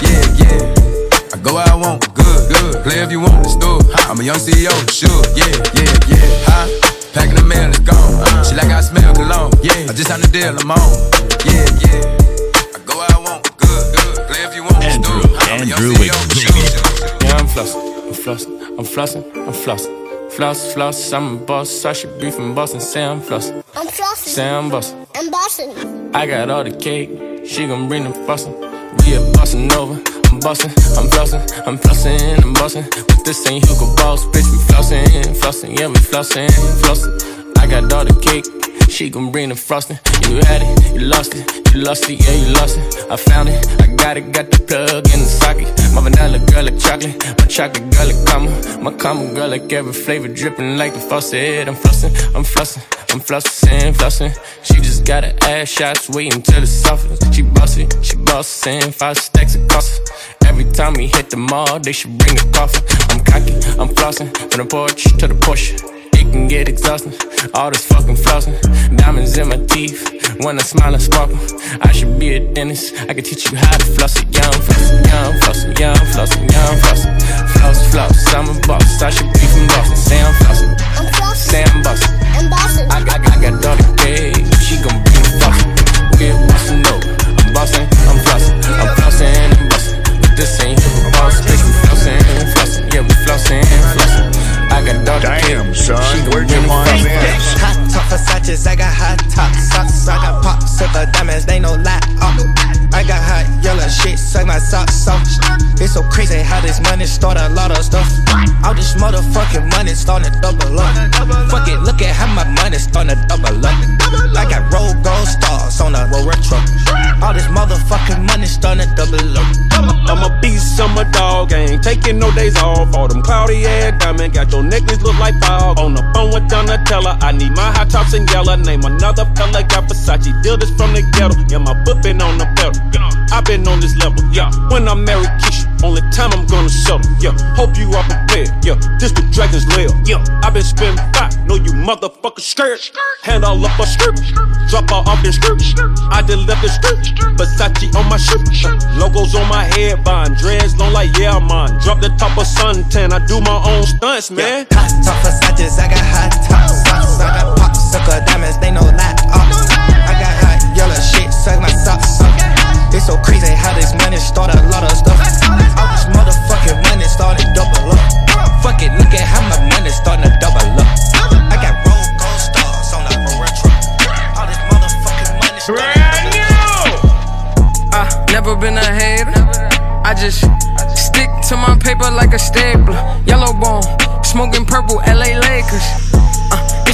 Yeah, yeah. I go where I want, good, good. Play if you want, let's do it. I'm a young CEO, sure. Yeah, yeah, yeah. Huh? Packing the mail, it's gone. She like I smell cologne. Yeah. I just signed the deal, I'm on. Yeah, yeah. I go where I want, good, good. Play if you want, let's do it. I'm a young Andrew CEO, sure. Yeah, I'm flossing, I'm flossing, I'm flossing, I'm flossing. Floss, floss, I'm a boss. I should be from Boston. Say I'm flossing. I'm flossing. Say I'm bossing. I'm bossing. I got all the cake. She gon' bring the frosting. We a bossin' over. I'm bossin', I'm flossin', I'm flossin', I'm bossin'. But this ain't Hugo Boss, bitch. We flossin', flossin', yeah, we flossin', flossin'. I got all the cake. She gon' bring the frosting. You had it, you lost it, you lost it, yeah, you lost it. I found it, I got it, got the plug in the socket. My vanilla girl like chocolate, my chocolate girl like caramel. My caramel girl like every flavor dripping like the faucet. I'm flossing, I'm flossing, I'm flossing, flossing. She just got her ass shots, waiting till it's softens. She bossy, she bossin', five stacks of costs. Every time we hit the mall, they should bring a coffee. I'm cocky, I'm flossing, from the porch to the Porsche. It can get exhausting. All this fucking flossing. Diamonds in my teeth. When I smile and sparkle. I should be a dentist. I can teach you how to floss it. Young flossing, young flossing, young flossing, young flossing. Floss, floss. I'm a boss. I should be from Boston. Say I'm flossing. Say I'm bossing. I'm bossing. I got, I got daughter gay. She gon' the flossing. We're bossing over. I'm bossing. I'm flossing. I'm flossing and bossing. But this ain't hip boss. Socks so crazy how this money start a lot of stuff. All this motherfucking money starting to double up. Fuck it, look at how my money starting to double up. I got roll gold stars on a roll retro. All this motherfucking money starting to double up. I'm a beast, I'm dog, ain't taking no days off. All them cloudy air diamond, got your necklace look like fog. On the phone with Donatella, I need my hot tops in yellow. Name another fella, got Versace, deal this from the ghetto. Yeah, my foot been on the pedal. Yeah, I been on this level. Yeah, when I marry Keisha, only time I'm gonna settle. Yeah, hope you are prepared. Yeah, this the dragon's lair. Yeah, I been spending five, know you motherfuckers scared. Hand all up a skirt, drop all off the skirt. I just left the skirt, Versace on my shirt. Logos on my head, buying dreads long like yeah, man. Drop the top of suntan, I do my own stunts, man. Hot top Versace's, I got hot top socks. I got pop sucker diamonds, they no lie. I got hot yellow shit, suck my socks. It's so crazy how this money start a lot of stuff. All this motherfucking money starting double up. Fuck it, look at how my money starting to double up. I got roll gold stars on a retro. All this motherfucking money starting to double up. I never been a hater. I just stick to my paper like a stapler. Yellow bone, smoking purple, LA Lakers.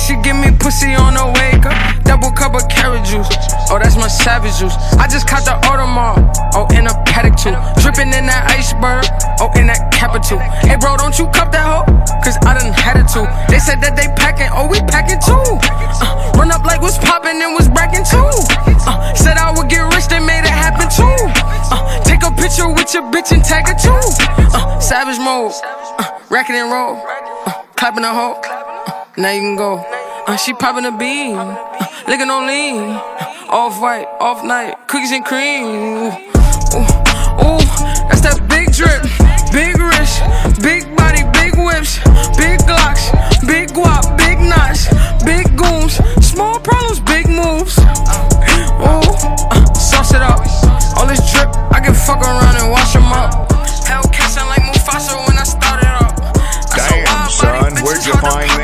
She give me pussy on the wake up. Double cup of carrot juice. Oh, that's my savage juice. I just caught the Audemars. Oh, in a Patek too. Dripping in that iceberg. Oh, in that capital. Hey, bro, don't you cup that hoe? Cause I done had it too. They said that they packing. Oh, we packing too. Uh, run up like what's popping and was bracking too. Uh, said I would get rich, they made it happen too. Uh, take a picture with your bitch and tag it too. Uh, savage mode. Uh, racking and roll. Uh, clapping a hoe. Now you can go. Uh, she popping a bean. Uh, licking on lean. Uh, off white, off night. Cookies and cream. Ooh, ooh, ooh, that's that big drip. Big wrist. Big body, big whips. Big glocks. Big guap, big knots. Big goons. Small problems, big moves. Ooh, uh, sauce it up. All this drip, I can fuck around and wash them up. Hellcat sound like Mufasa when I started up. Damn, son, where'd you find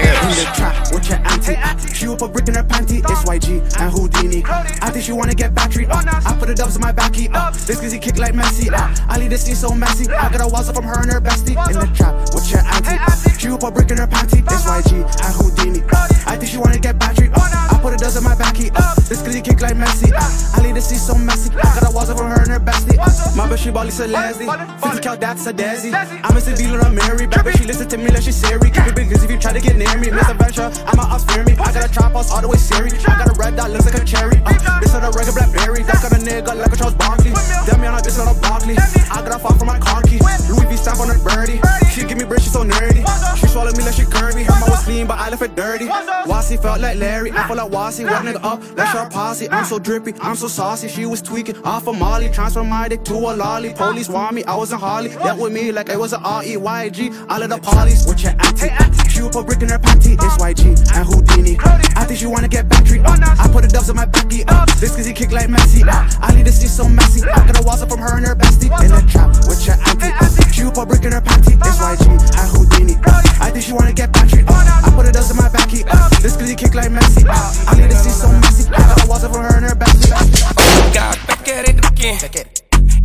A brick in her panty. It's YG and Houdini. I think she wanna get battery. Uh, I put the dubs in my backy. Uh, this cause he kick like Messi. Uh, I leave the scene so messy. I got a wazza from her and her bestie. In the trap with your auntie. She up a brick in her panty. It's YG and Houdini. I think she wanna get battery. Uh, I put the dubs in my backy. Uh, this cause he kick like Messi. Uh, I leave the scene so messy. I got a wazza from her and her bestie. My bitch, she bally so lazy. 50 cal, that's a daisy. I'm a civilian, I'm. Bad bitch, she listen to me like she's Siri. Keep it big if you try to get near me. Miss Adventure, I'm a ops fear me. I got a trap all the way Siri. I got a red dot, looks like a cherry. Uh, this on a regular blackberry. That got a nigga like a Charles Barkley. Damn me on a bitch on a Barkley. I got a fall from my car. Louis V stamp on a birdie. She give me bread, she so nerdy. She swallow me like she curvy. Her mouth was clean, but I left it dirty. Wasi felt like Larry. I felt like Wasi. One nigga up, like sharp posse. I'm so drippy, I'm so saucy. She was tweaking off of Molly. Transfer my dick to a lolly. Police want me, I was in Harley. That with me like it was an R-E-Y-G. All of the parties with your auntie. Up a brick in her panty. It's YG and Houdini. I think she wanna get battery. Uh, I put the dubs in my backy. Uh, this cause he kick like Messi. Uh, I need to see so messy. I got a wazza from her and her bestie. In the trap with your auntie. She up a brick in her panty. It's YG and Houdini. Uh, I think she wanna get battery. Uh, I put the dubs in my backy. Uh, this cause he kick like Messi. Uh, I need to see so messy. I got a wazza from her and her bestie. Oh God, back at it again.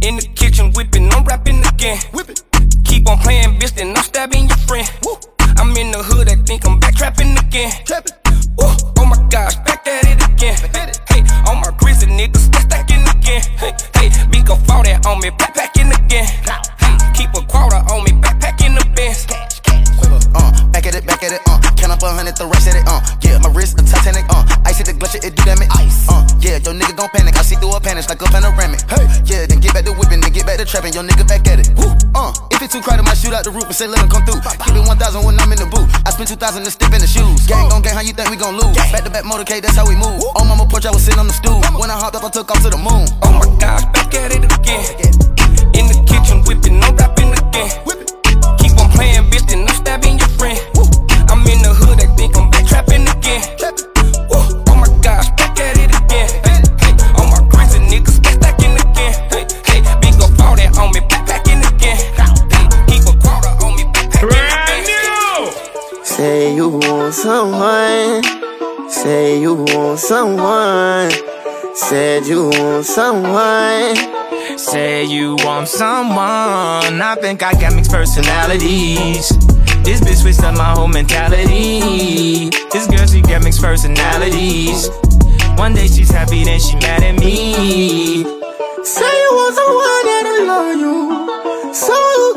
In the kitchen whipping, I'm rapping again. Keep on playing, bitch, then I'm stabbing your friend. I'm in the hood, I think I'm back trapping again. Woo. Oh my gosh, back at it again. Hey, all my grizzly niggas stack stacking again. Hey, hey, big up all that on me, backpacking again. Hey, keep a quarter on me, backpacking the Benz. Uh, back at it, back at it, uh. Count up a hundred, the rest of it, uh. Yeah, my wrist a Titanic, uh. Ice hit the glacier, it do damage. Yeah, your nigga gon' panic. I see through a panic like a panoramic. Hey, yeah, then get back to whipping, then get back to trapping, your nigga back at it. Woo, uh, if it's too crowded, might shoot out the roof and say let him come through. Keep it 1,000 when I'm in the booth. I spent 2,000 to step in the shoes. Gang gon' gang, how you think we gon' lose? Back to back motorcade, that's how we move. On mama porch, I was sitting on the stool. When I hopped up, I took off to the moon. Oh my gosh, back at it again. In the kitchen, whipping, no rapping again. Keep on playing, bitch, then I'm stabbing your want someone. Say you want someone. Said you want someone. Say you want someone. I think I got mixed personalities. This bitch switched up my whole mentality. This girl, she got mixed personalities. One day she's happy, then she mad at me. Say you want someone that'll love you. Someone who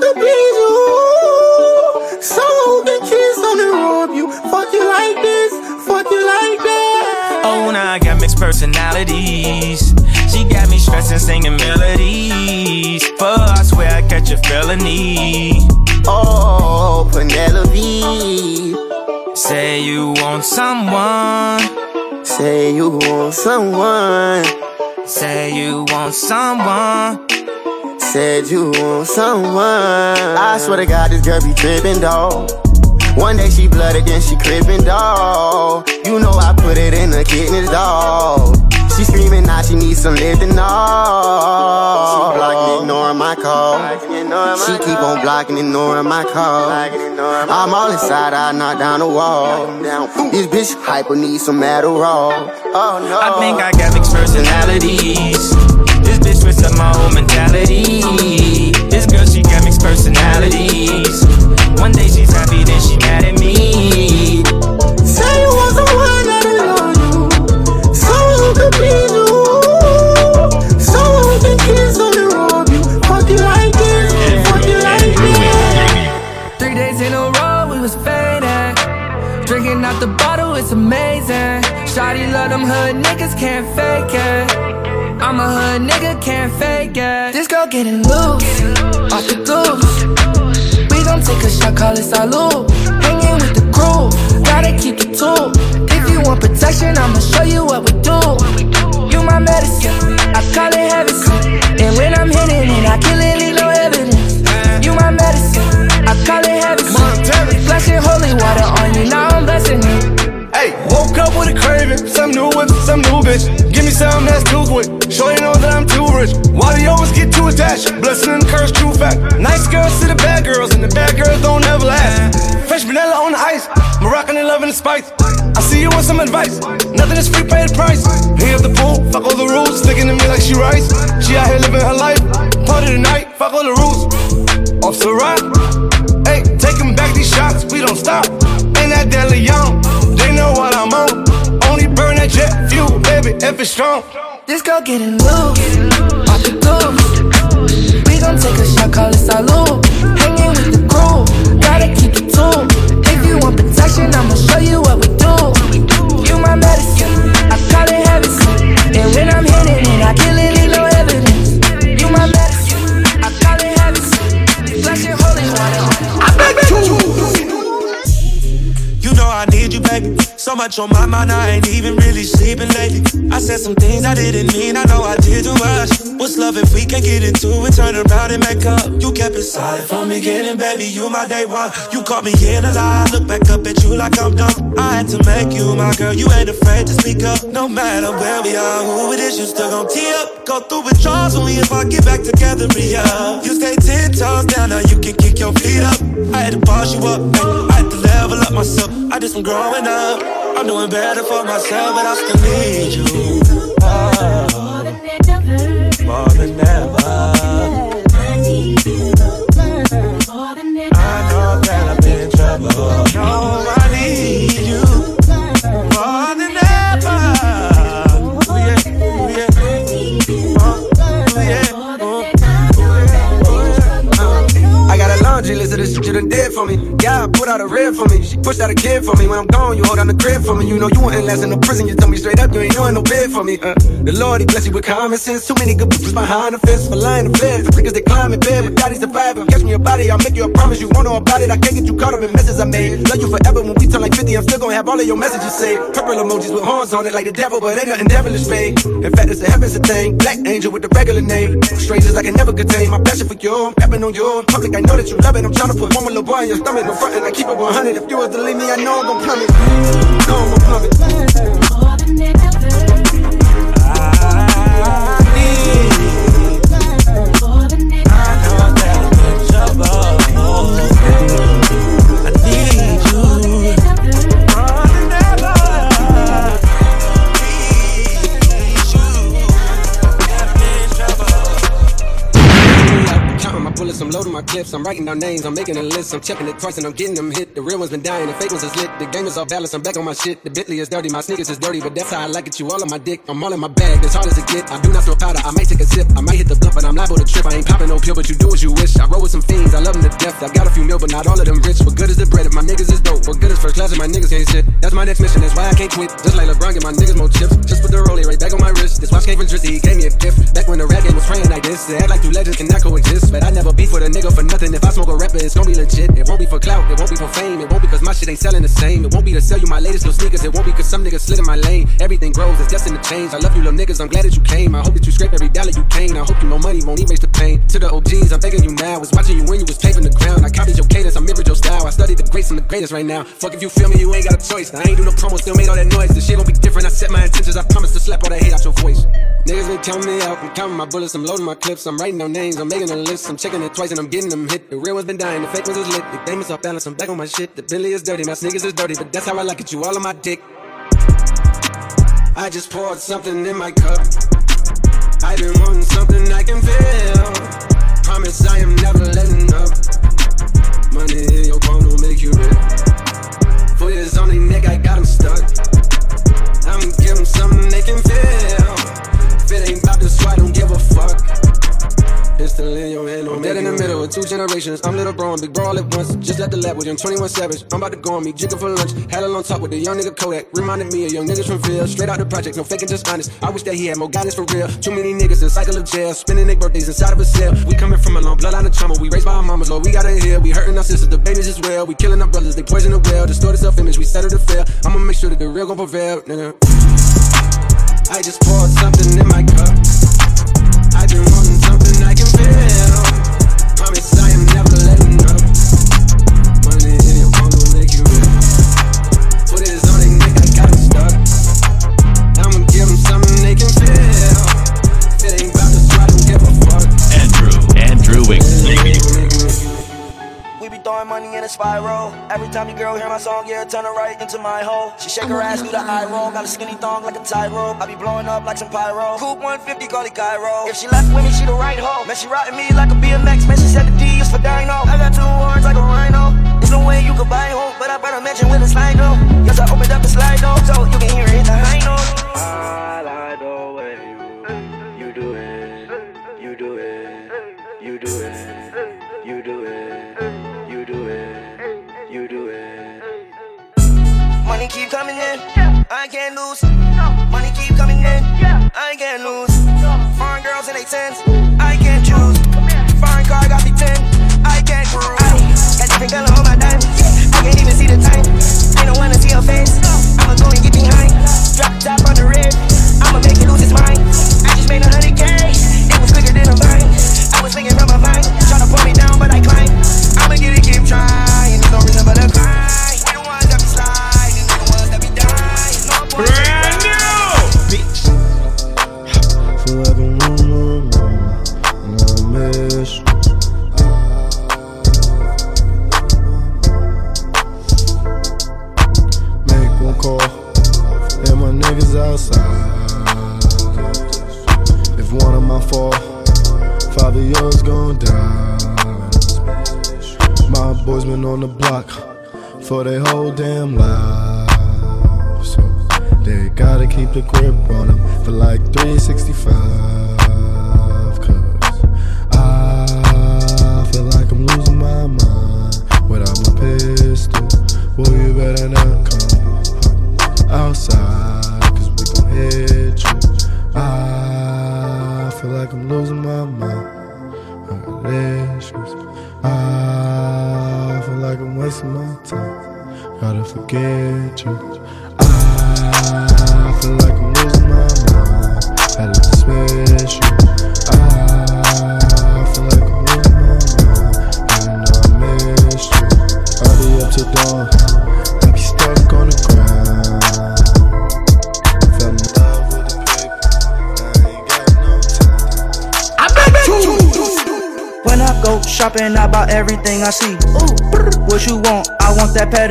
personalities. She got me stressing, singing melodies. But I swear I catch a felony. Oh, Penelope. Say you want someone. Say you want someone. Say you want someone. Said you want someone. I swear to God, this girl be tripping, dawg. One day she blooded, then she crippin', dawg. You know I put it in the kidneys, dawg. She screaming now she needs some living, dawg. She blocking, ignoring my call. She keep on blocking, ignoring my call. I'm all inside, I knock down the wall. This bitch hyper needs some Adderall. Oh no. I think I got mixed personalities. This bitch switched up my whole mentality. This girl, she got mixed personalities. One day she's happy, then she get? Blessing and curse, true fact. Nice girls to the bad girls, and the bad girls don't ever last. Fresh vanilla on the ice, Moroccan and loving the spice. I see you want some advice. Nothing is free, pay the price. Here at the pool, fuck all the rules. Sticking to me like she rice. She out here living her life. Party tonight, fuck all the rules. Off the rock. Hey, taking back these shots, we don't stop. Ain't that De Leon? They know what I'm on. Only burn that jet fuel, baby, if it's strong. This girl getting loose, off the goose. Gon' take a shot, call it salute. So much on my mind, I ain't even really sleeping lately. I said some things I didn't mean, I know I did too much. What's love if we can't get into it? Turn around and make up. You kept it solid from beginning, baby. You my day one. You caught me in a lie. Look back up at you like I'm dumb. I had to make you my girl. You ain't afraid to speak up. No matter where we are, who it is, you still gon' tee up. Go through withdrawals only if I get back together, re up. You stay ten toes down, now you can kick your feet up. I had to boss you up, ay. I level up myself. I did some growing up. I'm doing better for myself, but I still need you. Oh, more than ever. I need you more than ever. I know that I'm in trouble. No, done did for me. I put out a rib for me. She pushed out a kid for me. When I'm gone, you hold down the crib for me. You know you wouldn't last in the prison. You tell me straight up, you ain't doing no bid for me. Uh, the Lord, he bless you with common sense. Too many good bitches behind the fence for lying to feds. Because they climb in bed with daddy surviving. Catch me a body, I'll make you a promise. You won't know about it. I can't get you caught up in messes I made. Love you forever when we turn like 50. I'm still gonna have all of your messages saved. Purple emojis with horns on it like the devil, but ain't nothing devilish fake. In fact, it's a heaven's a thing. Black angel with the regular name. Strangers I can never contain. My passion for you, I'm rapping on you. Public, I know that you love it. I'm trying to put one more little boy your stomach. No frontin', I keep it 100. If you was to leave me, I know I'm gon' plummet. Know I'm gon' plummet. Clips, I'm writing down names, I'm making a list, I'm checking it twice and I'm getting them hit. The real ones been dying, the fake ones is lit. The game is off balance, I'm back on my shit. The Bentley is dirty, my sneakers is dirty, but that's how I like it. You all on my dick, I'm all in my bag, as hard as it get. I do not throw powder, I might take a sip, I might hit the blunt, but I'm liable to trip. I ain't popping no pill, but you do as you wish. I roll with some fiends, I love them to death. I got a few mil, but not all of them rich. What good is the bread if my niggas is dope? What good is first class if my niggas ain't shit? That's my next mission, that's why I can't quit. Just like LeBron, get my niggas more chips. Just put the rollie right back on my wrist. This watch came from Drizzy, he gave me a gift. Back when the rap game was praying like this, they act like two legends cannot coexist. But I never beef with a nigga for nothing. If I smoke a rapper, it's gonna be legit. It won't be for clout, it won't be for fame. It won't be cause my shit ain't selling the same. It won't be to sell you my latest little sneakers. It won't be cause some niggas slid in my lane. Everything grows, it's destined to change. I love you, little niggas. I'm glad that you came. I hope that you scrape every dollar you came. I hope you know money won't erase the pain. To the OGs, I'm begging you now. Was watching you when you was paving the ground. I copied your cadence, I mirrored your style. I studied the greats and the greatest right now. Fuck if you feel me, you ain't got a choice. I ain't do no promo, still made all that noise. The shit gon' be different. I set my intentions. I promise to slap all that hate out your voice. Niggas been counting me out. I'm counting my bullets. I'm loading my clips. I'm writing down names. I'm making a list. I'm checking it twice and I'm getting them hit. The real ones been dying. The fake ones is lit. The game is off balance. I'm back on my shit. The Bentley is dirty. My sneakers is dirty, but that's how I like it. You all on my dick. I just poured something in my cup. I've been wanting something I can feel. Promise I am never letting up. Money in your palm will make you rich. Foot is on their neck, I got 'em stuck. I'ma give 'em something they can feel. If it ain't about this, I don't give a fuck. Pistol in your hand, I'm dead in the middle of two generations. I'm little bro and big bro all at once. Just left the lab with young 21 Savage. I'm about to go on me, Jigga for lunch. Had a long talk with the young nigga Kodak. Reminded me of young niggas from Ville. Straight out the project, no faking, just honest. I wish that he had more guidance for real. Too many niggas in cycle of jail, spending their birthdays inside of a cell. We coming from a long bloodline of trauma. We raised by our mamas, Lord, we gotta heal. We hurting our sisters, the babies as well. We killing our brothers, they poison the well. Distorted self image, we settle to fail. I'ma make sure that the real gon' prevail, nigga. I just poured something in my cup. I've been wanting spiral. Every time your girl hear my song, yeah, turn her right into my hole. She shake her ass, do the eye roll. Got a skinny thong like a tie rope. I be blowing up like some pyro. Coupe 150, call it Cairo. If she left with me, she the right hoe. Man, she riding me like a BMX. Man, she said the D is for dino. I got two horns like a rhino. There's no way you could buy hope, but I better mention with a slide though. Yes, I opened up the slide though, so you can hear it hit the high note. I the way you, you do it, you do it, you do it, Money keep coming in, I can't lose. Money keep coming in, I can't lose. Foreign girls in they tens, I can't choose. Foreign car got me ten, I can't cruise. I Got different color on my diamonds, I can't even see the time. I don't wanna see her face, I'ma go and get behind. Drop top on the red, I'ma make it lose its mind. I just made a hundred K, it was quicker than a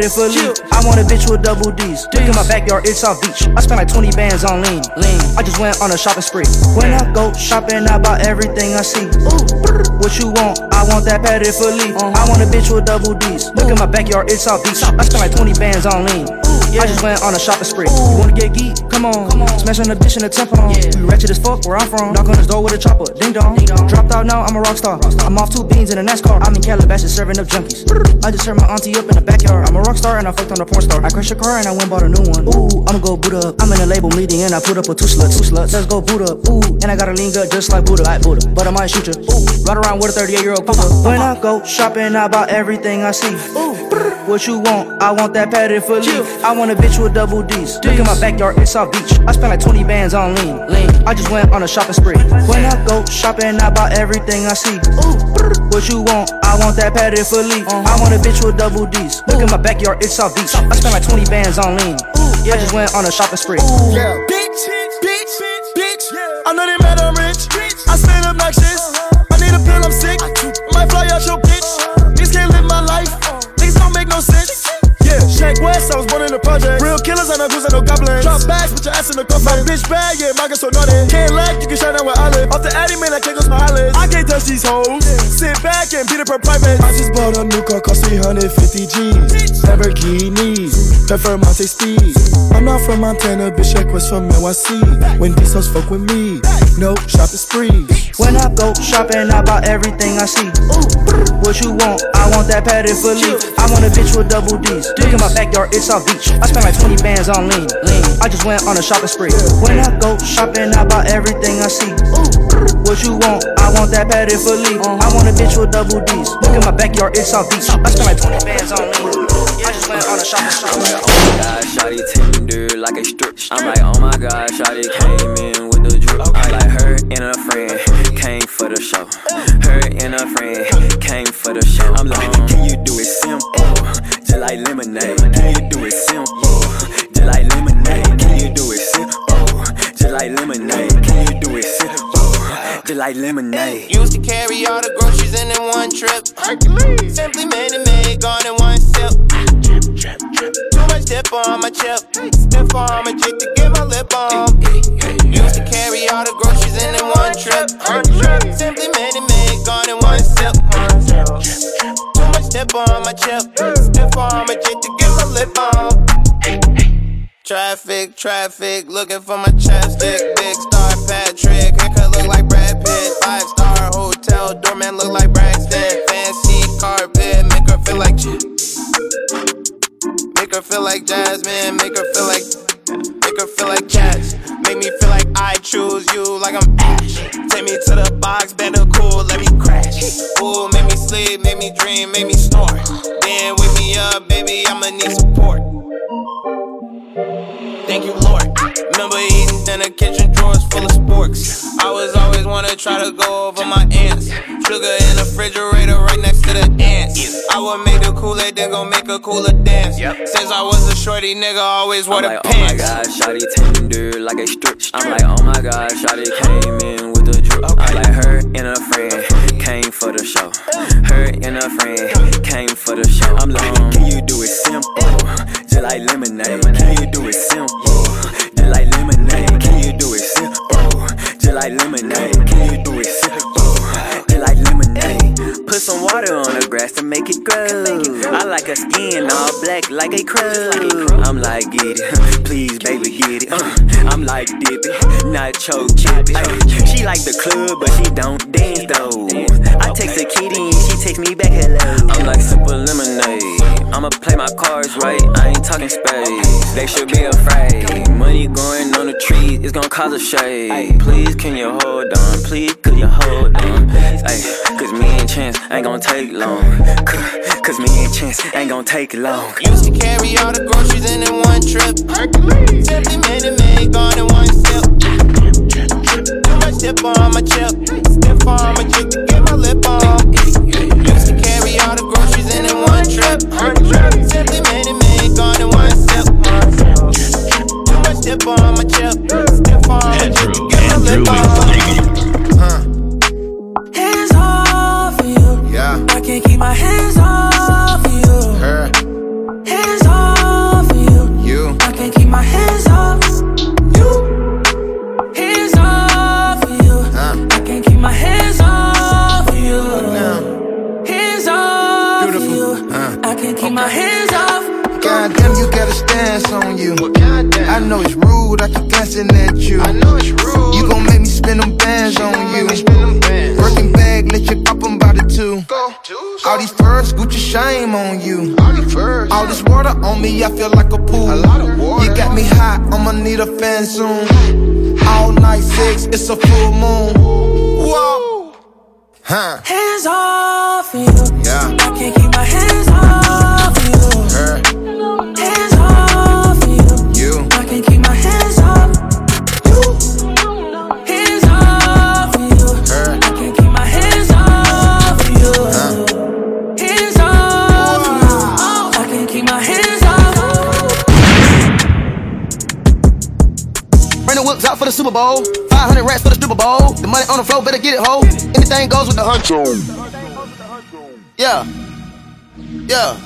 padded. I want a bitch with double D's. Look in my backyard, it's South Beach. I spent like 20 bands on lean. Lean. I just went on a shopping spree. When I go shopping, I buy everything I see. What you want? I want that padded for leave. I want a bitch with double D's. Look in my backyard, it's South Beach. I spent like 20 bands on lean. I just went on a shopping spree. You wanna get geek? Come on. Come on. Smash on a bitch in the temple. You ratchet as fuck where I'm from. Knock on his door with a chopper. Ding dong. Dropped out now, I'm a rock star. I'm off two beans in a NASCAR. I'm in Calabasas serving up junkies. I just turned my auntie up in the backyard. I'm a rock star and I fucked on a porn star. I crashed a car and I went bought a new one. Ooh, I'ma go boot up. I'm in a label meeting and I put up with two sluts. Two sluts. Let's go boot up. Ooh, and I got a lean gut just like Buddha. Like Buddha. But I might shoot you. Ooh, ride around with a 38 year old Cougar. Uh-huh. When I go shopping, I buy everything I see. Ooh, what you want? I want that padded for leave. I want a bitch with double D's. Look in my backyard, it's South Beach. I spent like 20 bands on lean. Lean. I just went on a shopping spree. When I go shopping, I buy everything I see. Ooh, what you want? I want that padded for leave. Uh-huh. I want a bitch with double D's. Look in my backyard, it's South Beach. I spent like 20 bands on lean. I just went on a shopping spree. Yeah. West, I was born in the project. Real killers, I know who's no goblins. Drop bags, put your ass in the coffin. My bitch bad, yeah, my girl so naughty. Can't lag, you can shine down where I live. Off the Addy, man, I can't go my eyelids. I can't touch these hoes. Sit back and beat up her private. I just bought a new car, cost 350 G's. Lamborghini, prefer Monte Speed. I'm not from Montana, bitch, Sheck Wes from NYC. When these hoes fuck with me, no shopping spree. When I go shopping, I buy everything I see. What you want? I want that padded for leave. I want a bitch with double D's. Look in my backyard, it's South Beach. I spent like 20 bands on lean. Lean. I just went on a shopping spree. When I go shopping, I buy everything I see. What you want? I want that padded for leave. I want a bitch with double D's. Look in my backyard, it's South Beach. I spent like 20 bands on lean. I just went on a shopping spree. Oh my god, shawty tender like a strip. I'm like, oh my god, shawty came in with the drip. I'm like, her and a friend came for the show. Her and a friend came for the show. I'm like, can you do it simple? Just like lemonade. Can you do it simple? Just like lemonade. Can you do it simple? Just like lemonade. Can you do it simple? Just like lemonade. Used to carry all the groceries in in one trip. Simply made it made, gone in one sip. Too much dip on my chip. Stiff on my chick to get my lip on. Used to carry all the groceries in in one trip. Simply made it made, gone in one sip. Too much dip on my chip. Stiff on my chick to get my lip on. Traffic, traffic, looking for my chapstick. Big star Patrick, haircut look like Brad Pitt. Five star hotel, doorman look like Braxton. Fancy carpet, make her feel like. Make her feel like Jasmine, make her feel like. Make her feel like Cash. Make me feel like I choose you, like I'm Ash. Take me to the box, better cool, let me crash. Ooh, make me sleep, make me dream, make me snore. Then wake me up, baby, I'ma need support. Thank you, Lord. Remember eating dinner, kitchen drawers full of sporks. I was always wanna try to go over my ants. Sugar in the refrigerator right next to the ants. I would make the Kool-Aid, then go make a cooler dance. Since I was a shorty nigga, always wore I'm the like, oh my god, shawty tender like a strip. I'm like, oh my god, shawty came in I'm like, her and a friend came for the show. Her and a friend came for the show. I'm like, um, can you do it simple? Just like lemonade. Can you do it simple? Just like lemonade. Can you do it simple? Just like lemonade. Can you do it simple? Just like lemonade. Put some water on the grass to make it grow. I like her skin all black like a crow. I'm like, get it, please, baby, get it. Uh, I'm like, dip it, not choke chip it. She like the club, but she don't dance though. I text a kitty and she takes me back hello. I'm like super lemonade. I'ma play my cards right. I ain't talking space. They should be afraid. Money growing on the tree is gonna cause a shade. Please, can you hold on? Please, could you hold on? Ay, cause me and chance ain't gonna take long. Cause me and chance ain't gonna take long. Used to carry all the groceries in in one trip. Simply made it made gone in one sip. Too much dip on my chip. Goes with the huncho. Yeah. Yeah.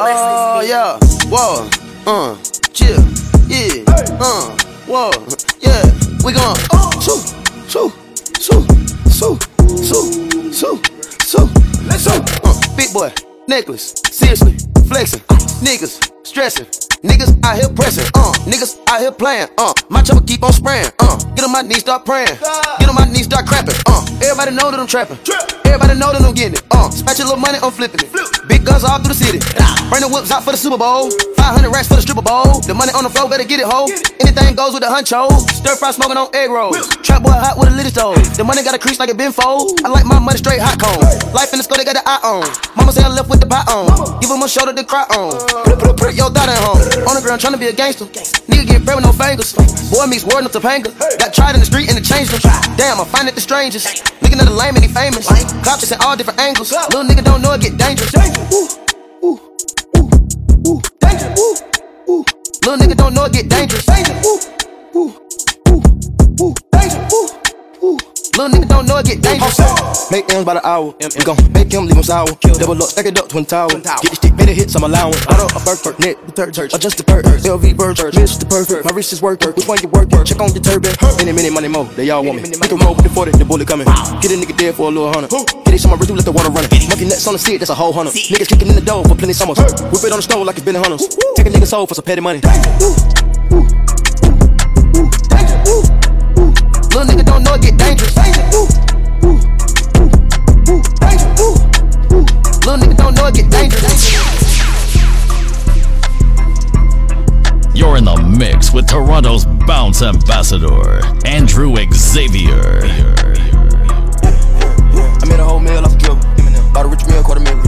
Oh, yeah. Whoa. Uh. Chill. Yeah. Uh. Whoa. Yeah. We gon' Shoo. Shoo. Shoo. Shoo. Shoo. Shoo. Shoo. Let's go. Uh. Big boy. Necklace. Seriously. Flexing. Niggas. Stressing. Niggas out here pressing, uh. Niggas out here playing, uh. My chopper keep on spraying, uh. Get on my knees, start praying. Get on my knees, start crapping, uh. Everybody know that I'm trapping. Everybody know that I'm getting it, uh. Spatch a little money, I'm flipping it. Big guns all through the city. Bring the whips out for the Super Bowl. 500 racks for the stripper bowl. The money on the floor, better get it, ho. Anything goes with the huncho. Stir fry smoking on egg rolls. Trap boy hot with a little stove. The money got a crease like it been fold. I like my money straight hot cone. Life in the school, they got the eye on. Mama say I left with the pot on. Give him a shoulder to cry on. Put your daughter at home. On the ground trying to be a gangster. Nigga get bread with no fingers. Boy meets word up to Topanga. Got tried in the street and it changed him. Damn, I find it the strangest. Looking at the lame and he famous. Cops in all different angles. Little nigga don't know it get dangerous. Ooh, ooh, ooh, ooh, danger. Ooh, ooh. Little nigga don't know it get dangerous. Danger. Ooh, ooh, ooh, ooh, danger. Ooh, ooh. Little nigga don't know it get dangerous. Make M's by the hour. We gon' make him leave him sour. Double up, stack it up, twin tower. Get the stick, better hits, I'm allowing. Auto, a Burke, Burke, net, the third church. Adjust the perk, LV bird, miss the perfect. My wrist is work, which one you work? Check on the turban. Any minute, money more, they all want me. Make a roll with the 40, the bullet coming. Get a nigga dead for a little hundred. Get it, some my wrist, let the water run. Monkey nuts on the seat, that's a whole hundred. Niggas kicking in the door for plenty summers. Whip it on the stove like it's been a hunters. Take a nigga soul for some petty money. Little nigga don't know it get dangerous. Ooh, ooh, ooh, ooh, danger. Ooh, ooh. Little nigga don't know it get dangerous. You're in the mix with Toronto's bounce ambassador, Andrew Xavier. I made a whole meal off a dribble. Bought a rich meal, quarter meal.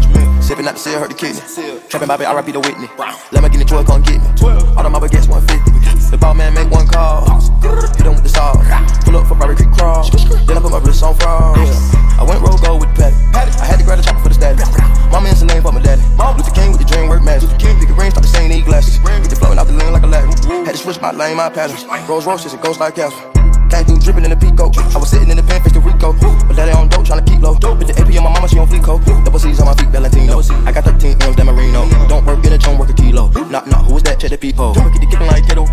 Sipping out the seal, hurt the kidney. Trapping Bobby, RIP the Whitney. Let me get the 12, come get me. All the mama gets 150. The ball man make one call. Hit him with the saw. Pull up for Bobby Creek crawl. Then I put my wrist on fraud. I went roll gold with the patty. I had to grab the chopper for the status. Mama in lane for my daddy. Luther King with the dream work magic. Pick a ring, start the same need glasses. Get the floating out the lane like a ladder. Had to switch my lane, my pattern. Rolls Royces and ghost like Castle. Came through dripping in the Pico. I was sitting in the pen, face the Rico. But daddy on dope, tryna keep low. With the AP on my mama, she on Fleeco. Double C's on my feet, Valentino. I got 13 M's, Marino. Don't work, get a tone, work a kilo. Knock, knock, who was that? Check the peephole. Get the kicking like Keto.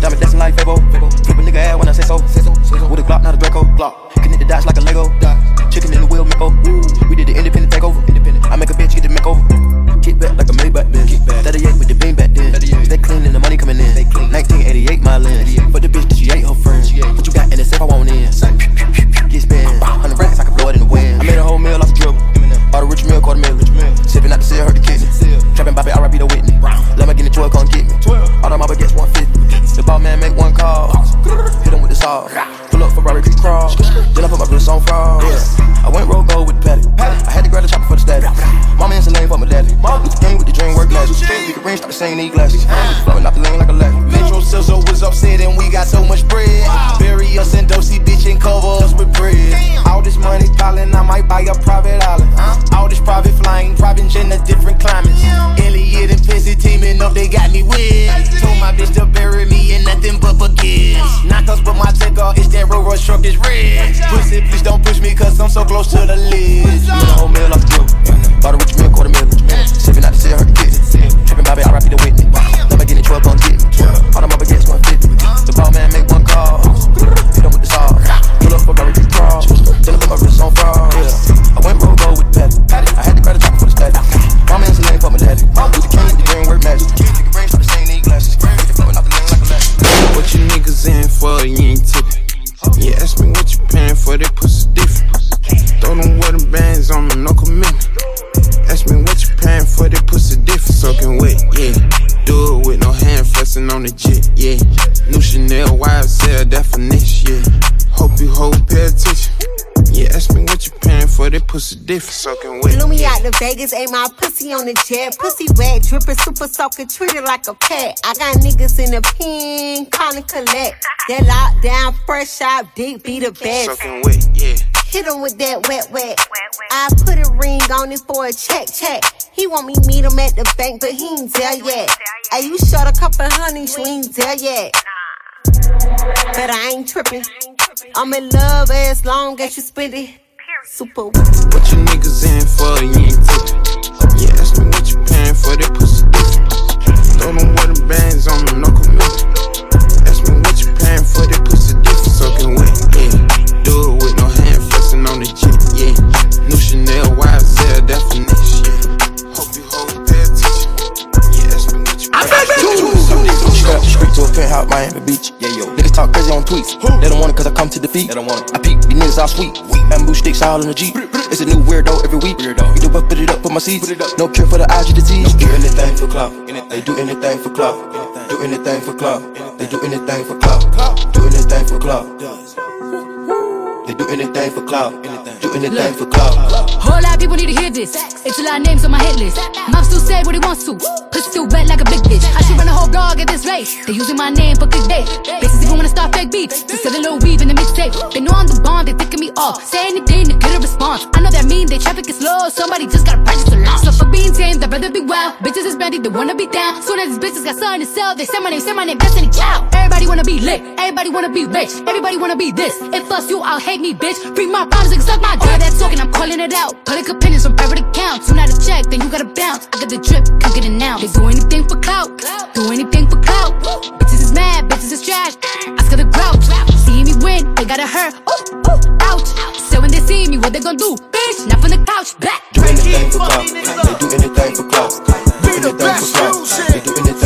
Diamond dancing like Fabo. Flip a nigga ass when I say so. With a Glock, not a Draco. Glock. Connect the dots like a Lego. Chicken in the wheel, Miko. We did the independent takeover. I make a bitch get the makeover. Kick back like a Maybach bin. 38 with the beam back then. Stay clean and the money coming in. 1988 my lens. For the bitch that she ate her friends. What you got in the safe I want in? Get spent. 100 racks all the rich meal, all the meal. Sipping out the seal, hurt the kitchen. Trapping Bobby, I RIP the Whitney. Let me get the 12, come get me. 12. All the mama gets 150. The ball man make one call. Hit him with the saw. Pull up Ferrari, creep crawl. Then I put my boots on frog. Yeah. I went roll gold with the patty. I had to grab the chopper for the static. Mama in lane for my daddy. Mama with the game with the dream work glasses. We can ring, stop the same need glasses. Flowing out the lane like a ladder. Metro Sizzle was upset and we got so much bread. Bury us in Dosey Beach and cover us with bread. All this money piling, I might buy a private island. All this private flying, private jet in different climates. Elliot and Pissy teaming up, they got me wet. Told my bitch to bury me in nothing but baguettes. Not us, but my takeoff, it's that road rush truck is red. Pussy, please don't push me, cause I'm so close to the a whole meal off the. Bought a rich meal, quarter meal. Sipping out the cell, hurt the kid. Tripping Bobby, I rap the Whitney. Never getting 12 on get. All the mother gets 150. The ball man make one call. Hit him with the saw. Pull up for my Ricky crawl. Then I put my wrist on fraud. Yeah. I went robo with the patty. I had to grab the chopper for the static. My man's a lane for my daddy. Do the king, the dream work magic. Take your brains from the same need glasses. Flowing off the lane like a latch. What you niggas in for? You ain't tipping. Yeah, ask me what you paying for, that pussy different. Throw them water bands on them, no commitment. Ask me what you paying for, that pussy different. Soaking wet, yeah. Do it with no hand flexing on the jet, yeah. New Chanel YSL definition, yeah. Hope you hold pay attention. Yeah, ask me what you paying for, that pussy different. Soaking wet. Flew me out to Vegas, ain't my pussy on the jet. Pussy wet, dripping, super soaking, treated like a pet. I got niggas in the pen, calling collect. They That lockdown, fresh out, deep, be the best. Soaking wet, yeah. Hit him with that wet, wet. I put a ring on it for a check, check. He want me meet him at the bank, but he ain't there yet. Hey, you short a couple honeys, you ain't there yet. But I ain't tripping. I'm in love as long as you spend it. Super. What you niggas in for? You ain't tipping. Yeah, ask me what you paying for, that pussy. Throw them water bands on no commitment. Ask me what you paying for, that pussy different. Soaking wet, on the jet, yeah. New Chanel YSL definition, yeah. Hope you hold pay attention. Yeah, ask me what you Straight up the street to a penthouse, Miami Beach. Yeah, yo. Niggas talk crazy on tweets. They don't want it cause I come to defeat. They don't want it. I peek, these niggas all sweet. Bamboo sticks all in the Jeep. It's a new weirdo every week. Weirdo. You do what, put it up, put my seeds. No cure for the IG disease. Do anything for clout. They do anything for clout. Do anything for clout. They do anything for clout. Do anything for clout. They do anything for clout. Do anything for clout. Whole lot of people need to hear this. It's a lot of names on my hit list. Mom still say what he wants to. Pussy still wet like a big bitch. I should run a whole blog at this rate. They using my name for clickbait. Bitches even wanna start fake beats. To sell a little weave in the mixtape. They know I'm the bomb, they ticking me off. Say anything to get a response. I know that mean they traffic is slow. Somebody just gotta purchase a lot. So for being tame, I'd rather be wild. Bitches is ready, they wanna be down. Soon as these bitches got something to sell, they say my name, say my name, Destiny Child. Everybody wanna be lit. Everybody wanna be rich. Everybody wanna be this. If us you, I'll hate me, bitch. Free my problems and suck my dick. That's talking, I'm calling it out. Public opinions from private accounts. You not a check, then you gotta bounce. I got the drip, come get it now. They do anything for clout. Do anything for clout. Bitches is mad, bitches is trash. I got the grouch. See me win, they gotta hurt. Ooh, ooh, ouch. So when they see me, what they gonna do? Bitch, not from the couch, back. Do anything for clout. They do anything for clout. Do anything for clout. They do anything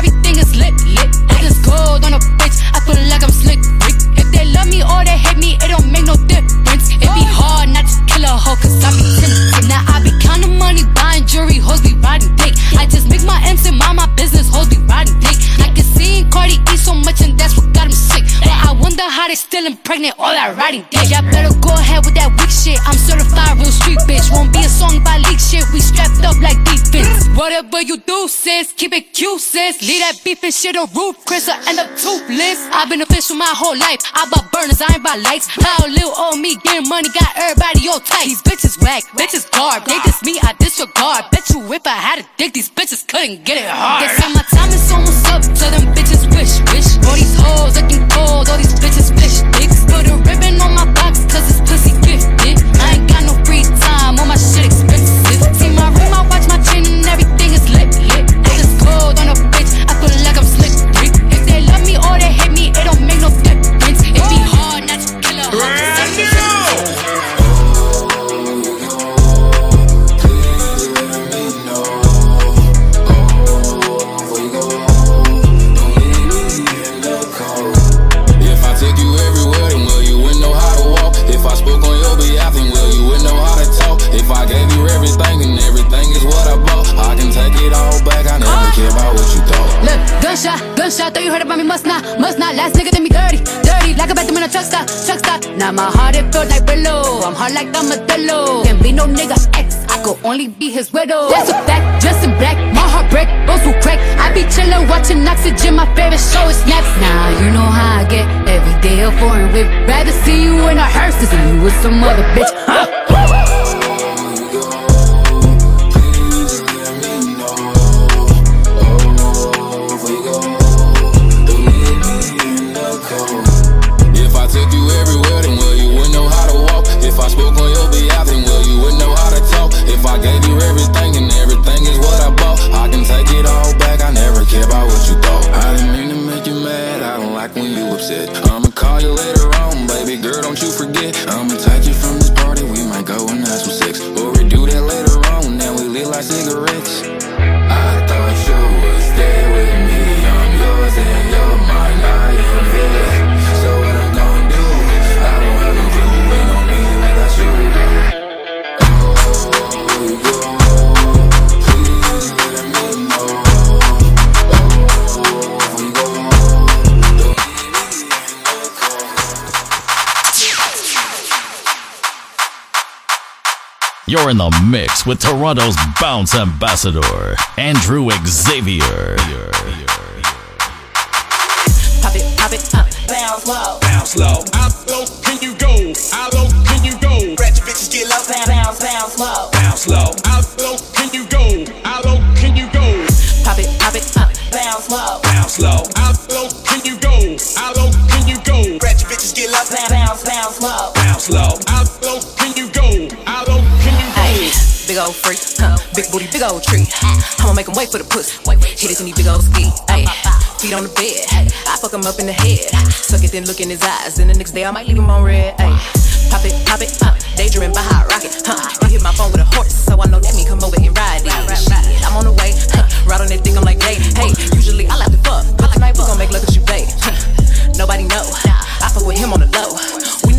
everything is lit, lit. All this gold on a bitch, I feel like I'm slick, Rick. If they love me or they hate me, it don't make no difference. It be hard not to kill a hoe, cause I be tempted. Now I be counting money, buying jewelry, hoes be riding dick. I just make my M's and mind my business, hoes be riding dick. I can see Cardi eat so much and that's what. I how they still impregnate all that riding dick. Y'all better go ahead with that weak shit. I'm certified real street bitch. Won't be a song by leak shit. We strapped up like defense. Whatever you do, sis, keep it cute, sis. Leave that beef and shit on roof, Chris will end up toothless. I've been official my whole life. I bought burners, I ain't buy lights. How little old me getting money got everybody all tight. These bitches whack, bitches garb. They diss me, I disregard. Bet you if I had a dick, these bitches couldn't get it hard. Say my time is almost up, so them bitches wish, wish. All these hoes looking cold, all these bitches fish dicks. Put a ribbon on my Now my heart it feel like Brillo. I'm hard like I'm a Armadillo. Can't be no nigga ex. I could only be his widow. That's a fact, just in black. My heart break, bones will crack. I be chillin', watching Oxygen. My favorite show is Snaps. Now you know how I get every day a foreign whip. Rather see you in a hearse than see you with some other bitch. Huh? In the mix with Toronto's bounce ambassador, Andrew Xavier. Pop it, pop it, pop it. Bounce low. Bounce low. Hit it in these big old ski. Ay, feet on the bed. I fuck him up in the head. Suck it, then look in his eyes. And the next day I might leave him on red. Ay, pop it, pop it, pop it. Daydreaming by hot rocket. Huh? He hit my phone with a horse, so I know that mean come over and ride it. Shit, I'm on the way. Huh? Ride on that dick, I'm like, hey, hey. Usually I like to fuck, but tonight we gon' make love 'cause you pay. Nobody know. I fuck with him on the low.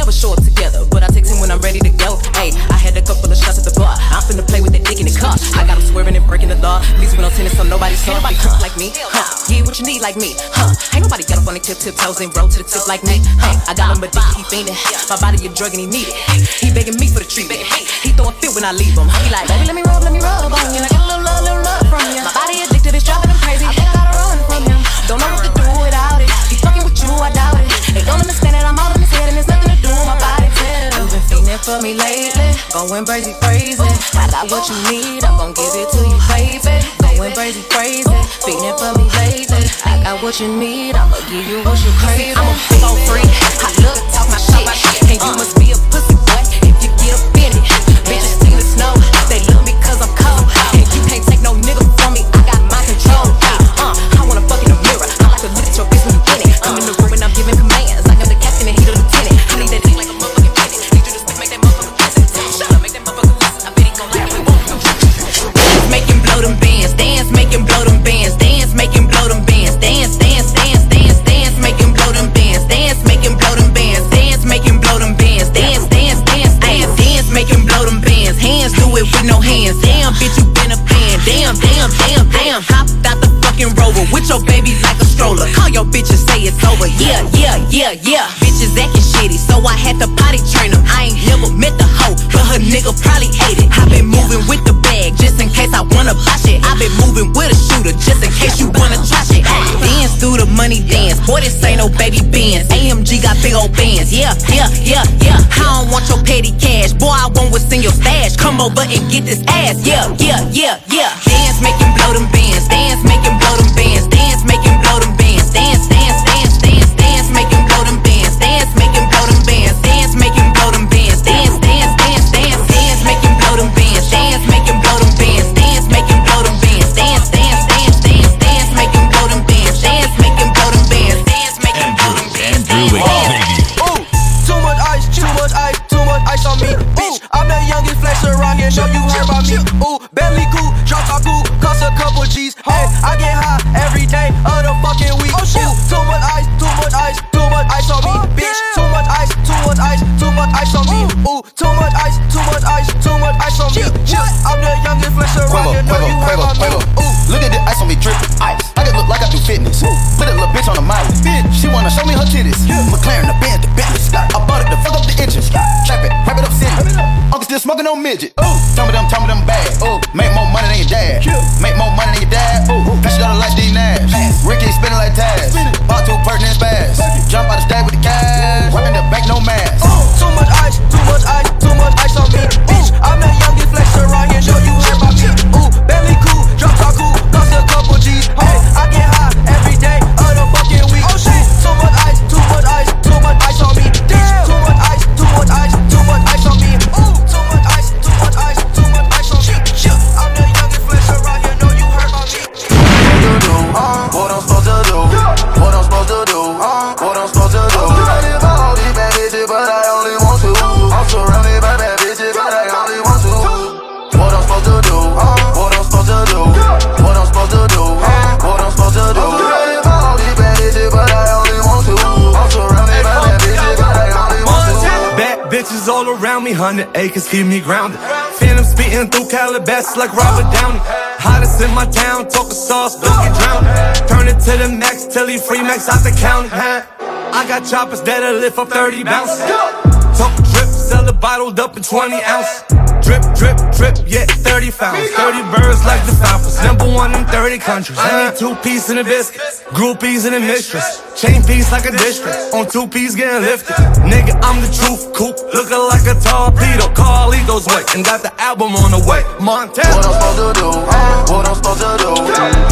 Never show up together, but I text him when I'm ready to go. Hey, I had a couple of shots at the bar. I'm finna play with that dick in the car. I got him swerving and breaking the law. At least we don't tennis, so nobody saw. Ain't nobody huh, like me. Huh? Get what you need like me. Huh? Ain't nobody got up on the tip, toes and roll to the tip like me. Huh? I got him addicted, he fiending. My body a drug and he need it. He begging me for the treatment. He throw a fit when I leave him. He like, baby, let me rub, let me rub on you. Like a little love, little love from you. My body addicted, it's driving him crazy. I think I gotta run from him. Don't know what to do without it. He fucking with you, I doubt it. They don't understand that I'm all for me lately, going crazy, crazy. I got what you need, I'm gon' give it to you, baby. Going crazy, crazy, fiending for me lately. I got what you need, I'ma give you what you crave. I'm a big old freak, I look, talk my shit, and you must be a pussy AMG got big old bands. Yeah, yeah, yeah, yeah. I don't want your petty cash. Boy, I want what's in your stash. Come over and get this ass. Yeah, yeah, yeah, midget. Ooh, acres keep me grounded. Phantom spitting through Calabasas like Robert Downey. Hottest in my town, talking sauce, don't get drowned. Turn it to the max till he free max out the county. I got choppers that'll lift up 30 bounces. Talk sell the bottled up in 20 ounce. Drip, drip, drip, yeah, 30 founds. 30 birds like the Falcons. Number one in 30 countries. I need two piece in a biscuit. Groupies and a mistress. Chain piece like a district. On two piece getting lifted. Nigga, I'm the truth, coop. Looking like a torpedo. Carlito's way. And got the album on the way. Montana. What I'm supposed to do? What I'm supposed to do?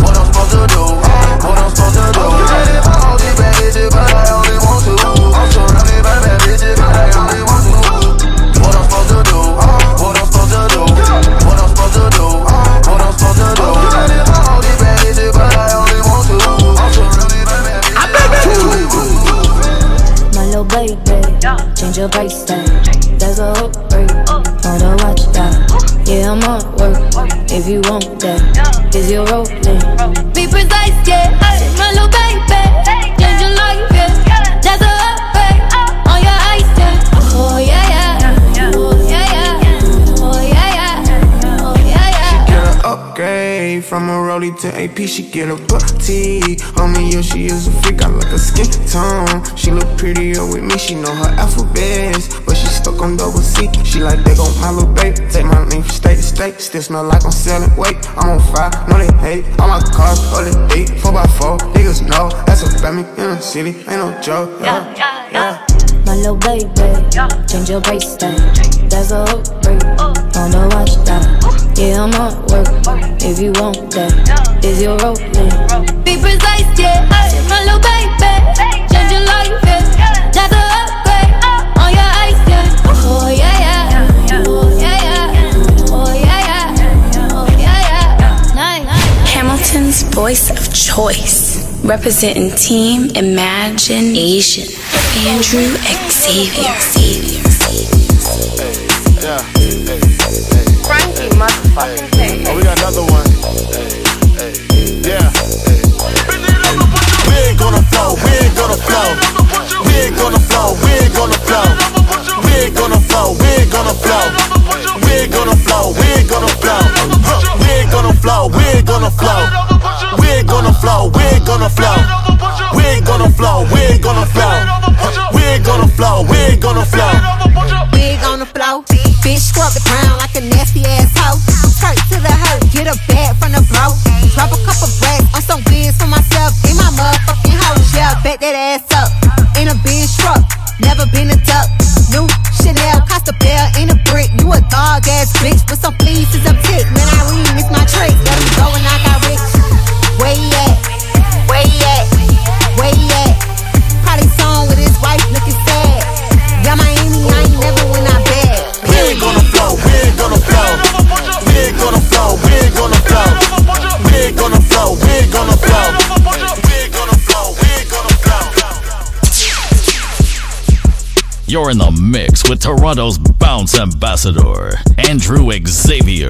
What I'm supposed to do? What I'm supposed to do? All these bad bitches, but I only want to. I'm surrounded by bad bitches, but I only your price tag. There's a hook break, wanna watch that. Yeah, I'm on work. If you want that, is your rolling? To AP. She get a booty. Homie, yo, she is a freak. I like her skin tone. She look prettier with me. She know her alphabets, but she stuck on double C. She like they gon' my little baby. Take my name from state to state. Still smell like I'm selling weight. I'm on fire, no they hate. All my cars, all the by four. Niggas know that's a family in the city. Ain't no joke. Yeah, Yeah, yeah. My little baby, change your tag. There's a hook break, wanna watch that. Yeah, I'm on work. If you want that, is your rolling? Be precise, yeah. My little baby, change your life, yeah. That's a upgrade on your ice, yeah. Oh yeah, yeah. Oh yeah, yeah. Oh yeah, yeah. Oh yeah, yeah. Hamilton's voice of choice, representing Team Imagination. Andrew Xavier. Yeah. Frankie motherfucking Oh, we got another one. Yeah. We ain't gonna flow, we ain't gonna flow. We ain't gonna flow, we ain't gonna flow. We ain't gonna flow, we ain't gonna flow. We ain't gonna flow, we ain't gonna flow. We ain't gonna flow, we ain't gonna flow. We ain't gonna flow, we ain't gonna flow. We ain't gonna flow, we ain't gonna flow. Huh. We ain't gonna flow, we ain't gonna flow. Wig on the floor, bitch scrub the ground like a nasty ass hoe. Skirt to the hurt, get a bag from the bro. Drop a couple racks on some wigs for myself in my motherfucking house. Yeah, bet that ass up in a Benz truck. Never been a duck. New Chanel, cost a bell in a brick. You a dog ass bitch with some fleeces of tick. Man, I read miss my trick. Let him go and I got rich. Where You're in the mix with Toronto's bounce ambassador, Andrew Xavier.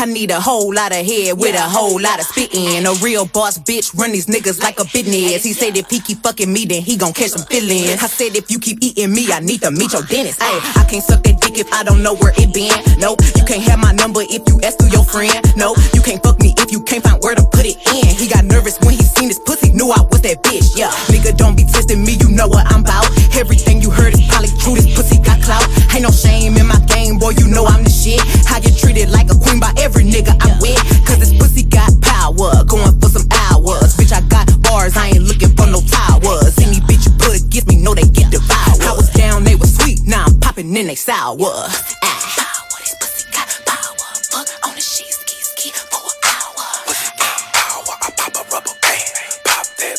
I need a whole lot of head with a whole lot of spittin'. A real boss bitch run these niggas like a business. He said if he keep fucking me, then he gon' catch some feelings. I said if you keep eating me, I need to meet your dentist. Ay, I can't suck that dick if I don't know where it been. Nope, you can't have my number if you ask through your friend. Nope, you can't fuck me if you can't find where to put it in. He got nervous when he seen his pussy, knew I was that bitch. Yeah, nigga, don't be testing me, you know what I'm bout. Everything you heard is probably true. This pussy got clout. Ain't no shame in my game, boy, you know I'm the shit. I get treated like a queen by every nigga I'm with. Cause this pussy got power, going for some hours. Bitch, I got bars, I ain't looking for no towers. Any bitch you put against me, know they get devoured. I was down, they was sweet, now I'm popping in they sour. Ah. Pussy got power, Fuck on the sheet, ski ski for a hour. Pussy got power, I pop a rubber band. Pop that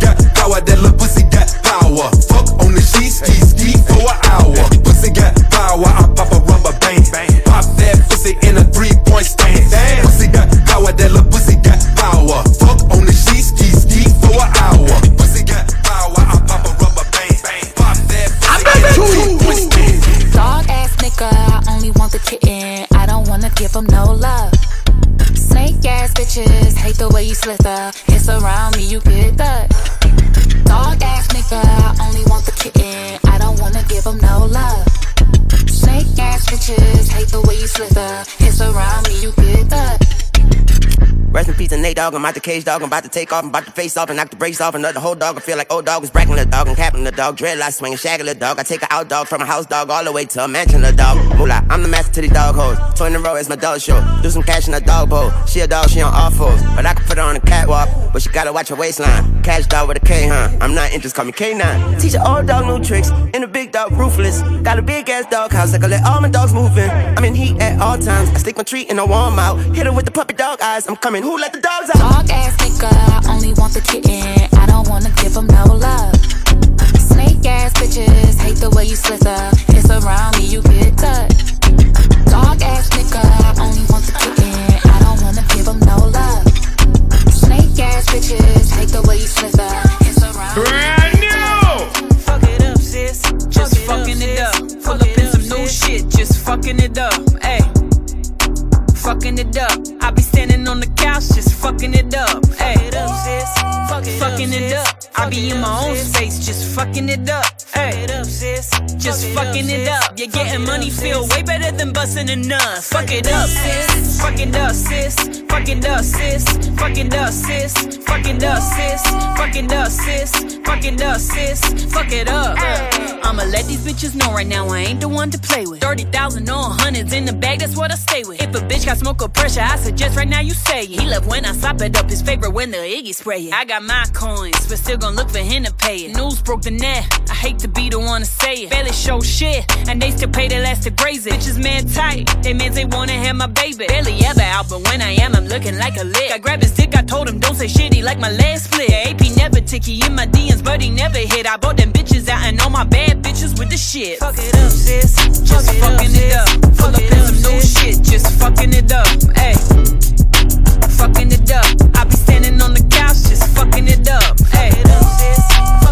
got power. Fuck on the sheets, ski ski for an hour. Pussy got power, I pop a rubber band. Pop that pussy in a three point stance. Pussy got power, that little pussy got power. Fuck on the sheets, ski ski for an hour. Pussy got power, I pop a rubber band. Pop that pussy in a three point stance. Dog ass nigga, I only want the kitten. I don't wanna give him no love. Snake ass bitches hate the way you slither. It's around me, you get that. Dog ass nigga, I only want the kitten. I don't wanna give him no love. Snake ass bitches hate the way you slither. It's around me, you get that. Rest in peace to Nate Dogg. I'm out the cage dog. I'm about to take off. I'm about to face off and knock the brakes off. Another whole dog. I feel like old dog was bracking the dog and capping the dog. Dreadlocks swinging, shagging the dog. I take a out dog from a house dog all the way to a mansion the dog. Moolah, I'm the master to these dog hoes. Two in a row is my dog show. Do some cash in a dog bowl. She a dog, she on all fours. But I can put her on a catwalk. But she gotta watch her waistline. Cash dog with a K, huh? I'm not interested, call me K9. Teach an old dog new tricks. And a big dog ruthless. Got a big ass dog house. I can let all my dogs move in. I'm in heat at all times. I stick my treat and I warm out. Hit her with the puppy dog eyes. I'm coming. Who let the dogs out? Dog ass nigga, I only want the kitten. I don't wanna give him no love. Snake ass bitches hate the way you slither. It's around me, you get that. Dog ass nigga, I only want the kitten. I don't wanna give him no love. Snake ass bitches hate the way you slither. It's around Brand new! Fuck it up, sis. Just fucking it up. Pull up in some new shit, just fucking it up. Hey. Fucking it up. I be standing on the couch, just fucking it up. Hey. Fucking it up. I be in my own space, just fucking it up. Hey. Just fucking it up. You're getting money, feel way better than busting a nut. Fuck it up, sis. Fuck it up, sis. Fuck it up, sis. Fuck it up, sis. Fuck it up, sis. Fuck it up, sis. Fuck it up, sis. Fuck it up. I'ma let these bitches know right now I ain't the one to play with. 30,000 on hundreds in the bag, that's what I stay with. If a bitch got smoke or pressure, I suggest right now you say it. He love when I slap it up, his favorite when the Iggy spray it. I got my coins, but still gon' look for him to pay it. News broke the net, I hate to be the one to say it. Barely show shit, and they still pay their last to graze it. Bitches man tight, they means they wanna have my baby. Barely ever out, but when I am, I'm looking like a lick. I grab his dick, I told him don't say shit, he like my last split. AP never ticky in my DMs, but he never hit. I bought them bitches out and all my bad bitches with the shit. Fuck it up, sis. Just fucking it up. Pull up in some new shit, just fucking it up. Hey. Fucking it up. I be standing on the couch, just fucking it up. Hey.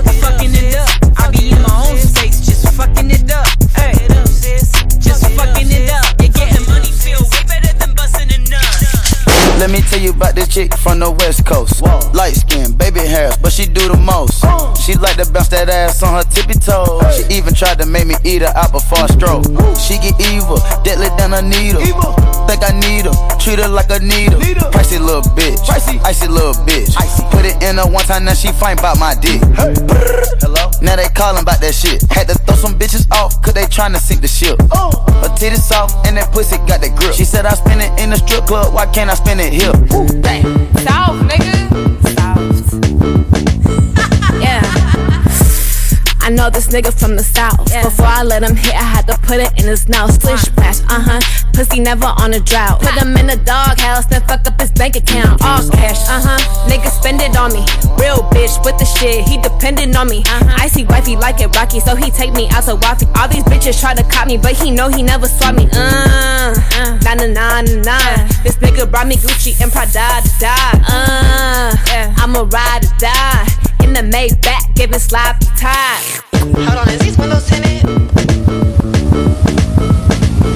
Let me tell you about this chick from the west coast. Light skin, baby hairs, but she do the most. She like to bounce that ass on her tippy toes. She even tried to make me eat her out before I stroke. She get evil, deadly than a needle. Think I need her, treat her like a needle. Pricey little bitch, icy little bitch. Put it in her one time, now she find about my dick. Hello? Now they callin' about that shit. Had to throw some bitches off, cause they tryna sink the ship. Her titties soft, and that pussy got that grip. She said I spend it in the strip club, why can't I spend it here? Bang. South, nigga. yeah. I know this nigga from the south. Before I let him hit, I had to put it in his mouth. Splish splash, uh huh. Pussy never on a drought. Put him in the doghouse, then fuck up his bank account. All cash, uh huh. Nigga spend it on me. Real bitch with the shit, he dependent on me. I see wifey like it rocky, so he take me out to wifey. All these bitches try to cop me, but he know he never swap me. Uh, nah nah nah nah nah. This nigga brought me Gucci and Prada to die. Uh, I'ma ride or die. In the Maybach, giving sloppy time. Hold on, is these windows tinted?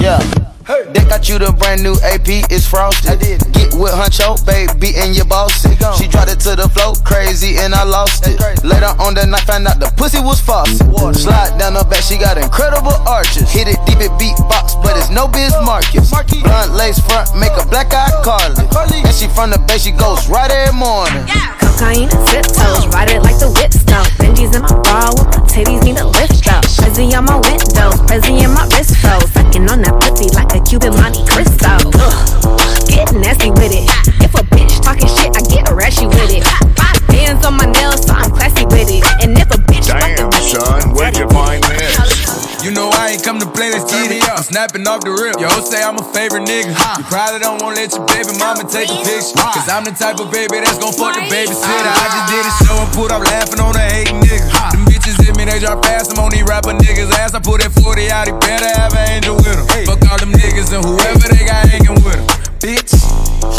Yeah. They got you the brand new AP, it's frosted. I did. Get with Huncho, baby, and your boss. She dropped it to the floor, crazy, and I lost it. Later on the night, found out the pussy was faucet. Slide down her back, she got incredible arches. Hit it deep, it beatbox, but it's no Biz Markie. Blunt lace front, make a black eye Carly. And she from the bay, she goes right every morning. Cocaine and tiptoes, ride it like the whip stone. Benji's in my bra with my titties need a lift up. Cause Glizzy on my windows, Prezi in my wrist froze. Sucking on that pussy like a Cuban Monte Cristo. Ugh, get nasty with it. If a bitch talking shit, I get rashy with it. Five bands on my nails, so I'm classy with it. And if a bitch Damn, son, where'd you find this? You know I ain't come to play, let's get it. I'm snapping off the rip. Yo, say I'm a favorite nigga. You probably don't wanna let your baby mama take a picture. Cause I'm the type of baby that's gon' fuck the babysitter. I just did a show and put up laughing on the hating nigga. Them bitches hit me, they drop fast. I'm on these rapper niggas' ass. I put that 40 out, he better have an angel with him. Fuck all them niggas and whoever they got hanging with them. Bitch.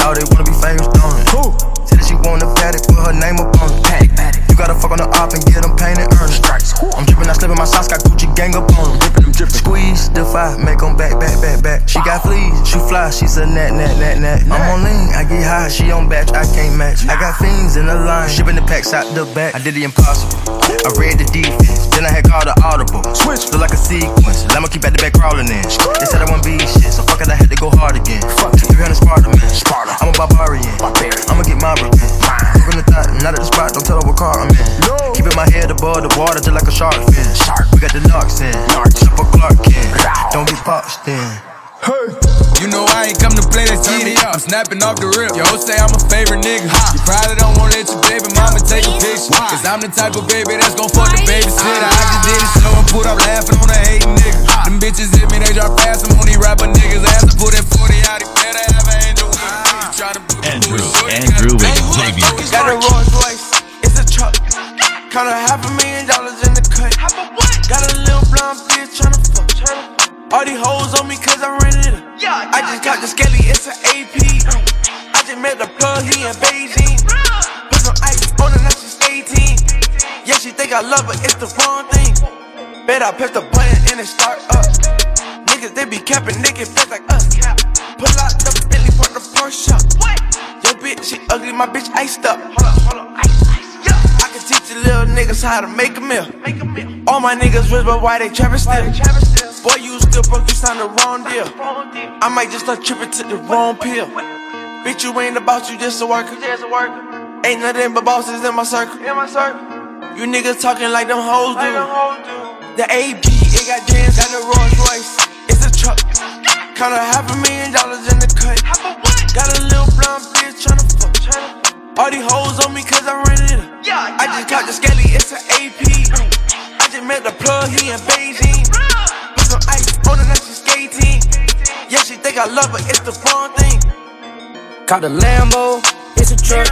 Shout they wanna be famous, don't it? Who? Said that she want a fatty, put her name up on it. Patty. You gotta fuck on the op and get them painted earn stripes. I'm drippin', I slip in my socks, got Gucci gang up on them. Drippin' drippin'. Squeeze, defy, make them back, back, back, back. She got fleas, she fly, she's a nat, nat, nat, net. I'm on lean, I get high, she on batch, I can't match. I got fiends in the line, shipping the packs out the back. I did the impossible. I read the defense, then I had called the audible. Switch, look like a sequence. I'ma keep at the back crawling in. They said I won't be shit, so fuck it, I had to go hard again. Fuck 300 Sparta, man. Sparta. I'm a barbarian. I'ma get my revenge. From the thought, not at the spot, don't tell her what car I'm in. No. Keeping my head above the water just like a shark fin. Shark. We got the knocks in. Super Clark Kent. Don't get boxed in. You know I ain't come to play, let's get it. I'm snapping off the rip. Yo, say I'm a favorite nigga. You probably don't wanna let your baby mama take a picture. Cause I'm the type of baby that's gon' fuck the babysitter. I just did a show and put up laughing on a hating nigga. Them bitches hit me, they drop fast. I'm on these rapper niggas' ass. I put that 40 out, he better have an angel with him. Try to Andrew, Andrew Xavier. Got a Rolls Royce, it's a truck. Count a half a million dollars in the cut. Got a little blonde bitch tryna fuck. All these hoes on me cause I rented it. I just got the skelly, it's an AP. I just met the plug, he in Beijing. Put some ice on her, now she's 18. Yeah, she think I love her, it's the wrong thing. Bet I press the button and it start up. Niggas, they be capping, they get fed like us. Pull out the Bentley, put the Porsche up. Yo, bitch, she ugly, my bitch iced up. Hold up, hold up, teach you little niggas how to make a meal. All my niggas rich, but why they trapping still? Boy, you still broke, you signed the wrong deal. I might just start tripping to the wrong pill. Bitch, you ain't about you just a worker. Ain't nothing but bosses in my circle. In my circle. You niggas talking like them hoes do. The AP, it got jams, got the Rolls Royce. It's a truck. Count a half a million dollars in the cut. Got a little blonde bitch tryna fuck. All these hoes on me cause I rented it. up. I just got the skelly, it's an AP. I just met the plug, he in Beijing. Put some ice on her, now she skating. Yeah, she think I love her, it's the wrong thing. Caught a Lambo, it's a truck.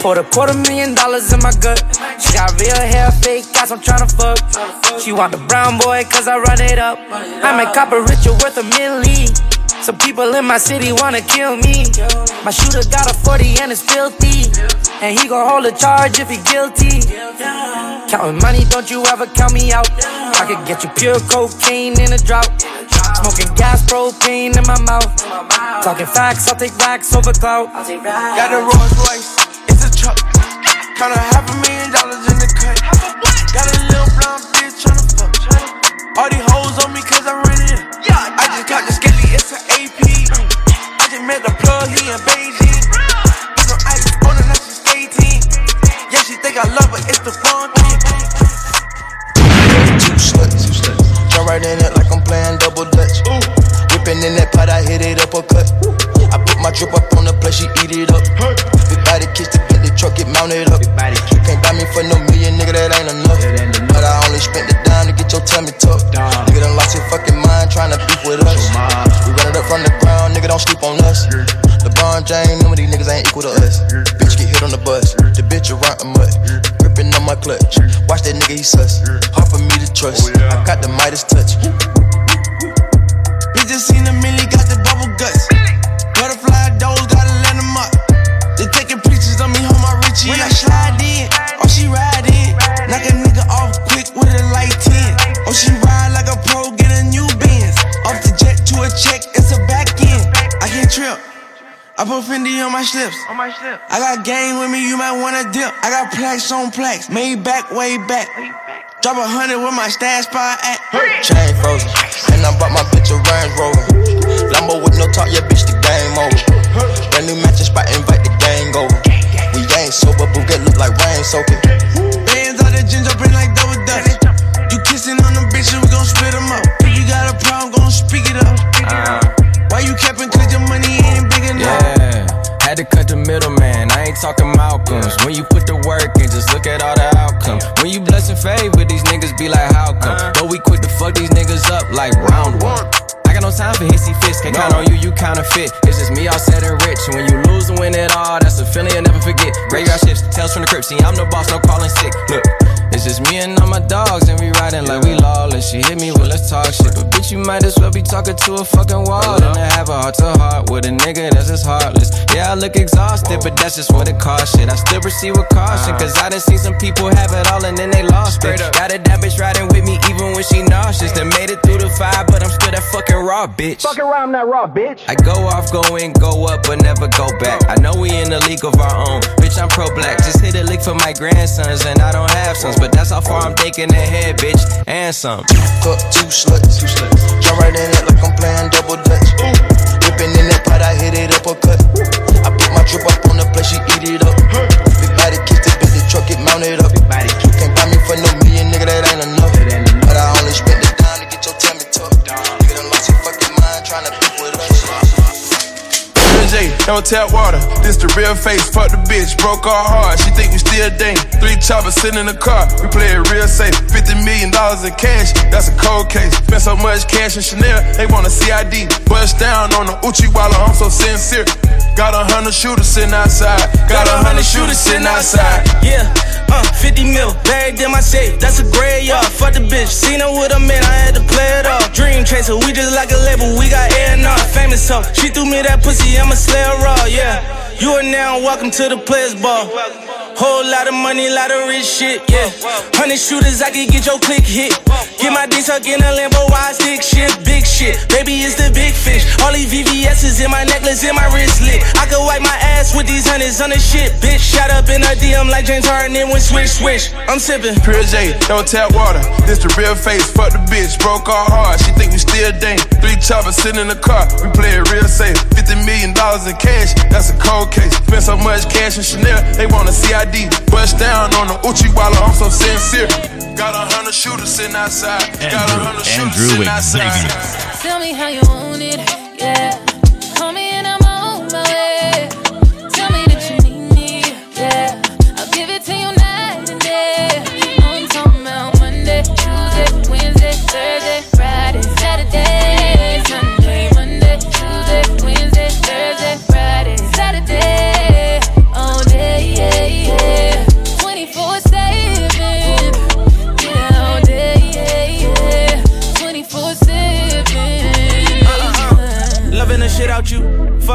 Put a quarter million dollars in my gut. She got real hair, fake ass, I'm tryna fuck. She want the brown boy, cause I run it up. I make copper richer, worth a milli. Some people in my city wanna kill me. My shooter got a 40 and it's filthy. And he gon' hold a charge if he guilty. Counting money, don't you ever count me out. I could get you pure cocaine in a drought. Smoking gas, propane in my mouth. Talking facts, I'll take racks over clout. Got a Rolls Royce, it's a truck. Count a half a million dollars in the cut. Got a little blonde bitch tryna fuck. All these hoes on me cause I rented it. I just got the. I just met the plug, he in Beijing. Put some ice on her, now she's skating. Yeah, she think I love her, it's the wrong thing. Two sluts. Jump right in it like I'm playing double dutch. Whipping in that pot, I hit it uppercut. I put my drip up on the plate, she eat it up. Big body kiss the Bentley truck, get mounted up. Can't buy me for no million, nigga, that ain't enough. But I only spent the dime to get your tummy tucked. Nigga done lost your fucking mind trying to beef with us. We run it up from the ground, nigga, don't sleep on us. LeBron James, none of these niggas ain't equal to us. Bitch get hit on the bus, the bitch around a mutt. Gripping on my clutch. Watch that nigga, he sus. Hard for me to trust. I got the Midas touch. Bitches seen a milli, got the bubble guts. Butterfly doors, gotta let them up. They taking pictures of me, hold my Richie. When I slide in, oh, she ride in. Knock a nigga off quick with a light 10. Oh, she ride like a pro, get a new Benz. Off the jet to a check, it's a trip. I put Fendi on my slips. On my slip. I got gang with me, you might wanna dip. I got plaques on plaques, made back, way back. Way back. Drop a hundred with my stash spot at. Hey. Chain frozen, and I bought my bitch a Range Rover. Lambo with no talk, yeah, bitch, the game over. Brand new matches, spot, invite the gang over. We ain't sober, Bugatti look like rain soaking. Bands out the ginger, bring like double dust. You kissing on them bitches, we gon' split them up. If you got a problem, gon' speak it up. Speak it up. Why you capping? Cause your money ain't big enough. Yeah, had to cut the middleman. I ain't talking Malcolm's. When you put the work in, just look at all the outcome. When you blessing favor, these niggas be like, how come? Uh-huh. But we quick to fuck these niggas up like round one. I got no time for hissy fits. Can't no. count on you, you counterfeit. It's just me all set and rich. When you lose and win it all, that's a feeling you'll never forget. Graveyard shifts, tales from the crypt. See, I'm the boss, no calling sick. Look. It's just me and all my dogs, and we riding like we lawless. She hit me, well, let's talk shit. But bitch, you might as well be talking to a fucking wall. And I have a heart to heart with a nigga that's just heartless. Yeah, I look exhausted, but that's just what it costs shit. I still proceed with caution, cause I done seen some people have it all and then they lost it. Got a that bitch riding with me even when she nauseous. That made it through the fire, but I'm still that fucking raw bitch. Fucking around that raw bitch. I go off, go in, go up, but never go back. I know we in the league of our own. Bitch, I'm pro black. Just hit a lick for my grandsons, and I don't have sons, but that's how far I'm thinking ahead, bitch. And some. Fuck two sluts, two sluts. Jump right in it like I'm playing double dutch. Dipping in that pot, I hit it uppercut. I put my drip up on the plate, she eat it up. Big body kiss the bitch, the truck get mounted up. Can't buy me for no million, nigga, that ain't enough. But I only spent the dime to get your tummy tucked. Nigga done lost your fucking mind trying to beef with us. J, don't water. This the real face. Fuck the bitch, broke our heart. She think we still dang. Three choppers sitting in the car. We play it real safe. Fifty million dollars in cash. That's a cold case. Spent so much cash in Chanel. They want a CID. Bust down on the Uchi while I'm so sincere. Got a hundred shooters sitting outside. Got a hundred shooters sitting outside. Yeah, uh, 50 mil, bagged in my safe. That's a graveyard. Fuck the bitch. Seen her with a man, I had to play it off. Dream chaser, we just like a label. We got A&R, famous so. She threw me that pussy, I'm a slayer raw, yeah. You are now welcome to the players ball. Whole lot of money, lot of rich shit, yeah. Hundred shooters, I can get your click hit. Get my dick tuck in a Lambo, wide stick shit, big shit. Baby, it's the big fish. All these VVS's in my necklace, in my wristlet. I could wipe my ass with these hundreds on the shit, bitch. Shot up in a DM like James Harden, then went swish, swish. I'm sipping. Pure J, don't tap water. This the real face. Fuck the bitch, broke our heart. She think we still dang. Three choppers sitting in the car. We play it real safe. Fifty million dollars in cash. That's a cold case. Spent so much cash in Chanel. They want a CID. Bust down on the Uchi while I'm so sincere. Got a hundred shooters sitting outside. Got a hundred shooters Andrew sitting outside. Tell me how you want it, yeah.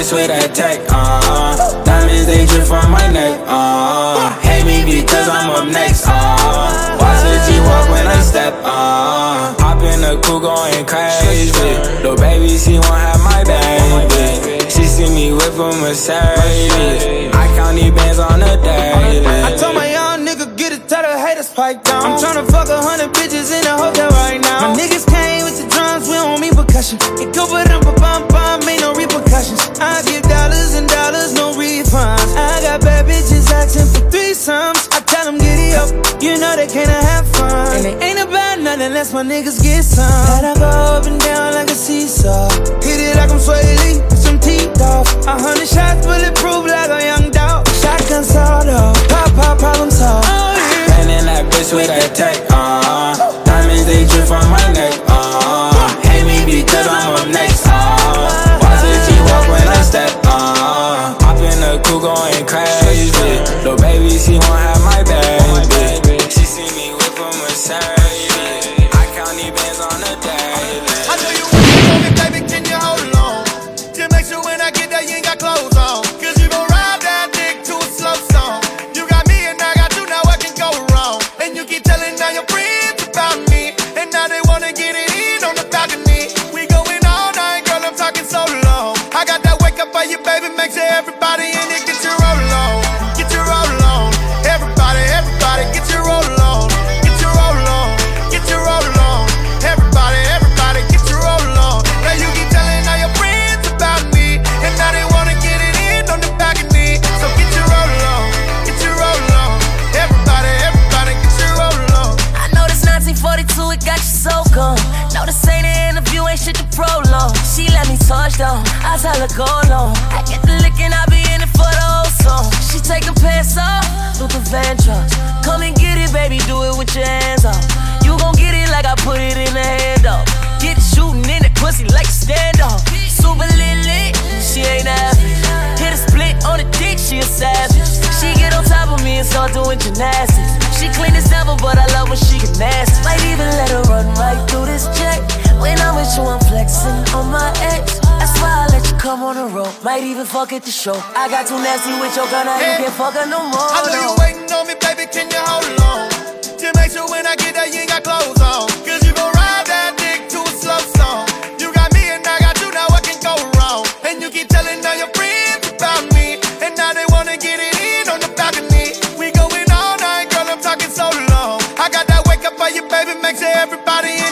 Spraying that bitch with that tech, uh Diamonds, they drip from my neck, uh Hate me because I'm up next, uh Watch the G-Walk when I step, uh Hop in the coupe going crazy Little baby, she won't have my baby She see me whip a Mercedes I count these bands on a daily I told my young nigga, get it, tell the haters pipe down. I'm tryna fuck a hundred bitches in a hotel right now. My niggas came percussion. It go but um bum bum, ain't no repercussions. I give dollars and dollars, no refunds. I got bad bitches asking for threesomes. I tell them giddy up, you know they can't have fun. And they ain't about nothing unless my niggas get some. Let I go up and down like a seesaw. Hit it like I'm Swae Lee, some teeth off. A hundred shots bulletproof like a young dog. Shotgun sawed off, pop pop problem solved. Oh, yeah. Spraying that bitch with that tech, uh Diamonds, in Everybody in it, get your roll on. Get your roll on. Everybody, everybody, get your roll on. Get your roll on. Get your roll on. Everybody, everybody, get your roll on. Now you keep telling all your friends about me, and now they wanna get it in on the back of me. So get your roll on. Get your roll on. Everybody, everybody, get your roll on. I know this 1942, it got you so gone. No, this ain't an interview, ain't shit to prolong. She let me touch down. I tell her go long. I get through the van trucks. Come and get it, baby, do it with your hands off. You gon' get it like I put it in the hand up. Get shooting in the pussy like stand up. Super lit lit, she ain't average. Hit a split on the dick, she a savage. She get on top of me and start doing gymnastics. She clean as ever, but I love when she get nasty. Might even let her run right through this check. When I'm with you, I'm flexing on my ex. That's why I let you come on the road. Might even fuck at the show. I got too nasty with your gun, now you can't fuck her no more. I know you waiting on me, baby. Can you hold on? To make sure when I get there, you ain't got clothes on. Cause you gon' ride that dick to a slow song. You got me and I got you, now what can go wrong? And you keep telling all your friends about me. And now they wanna get it in on the balcony. We going all night, girl, I'm talking so long. I got that wake up for you, baby. Make sure everybody in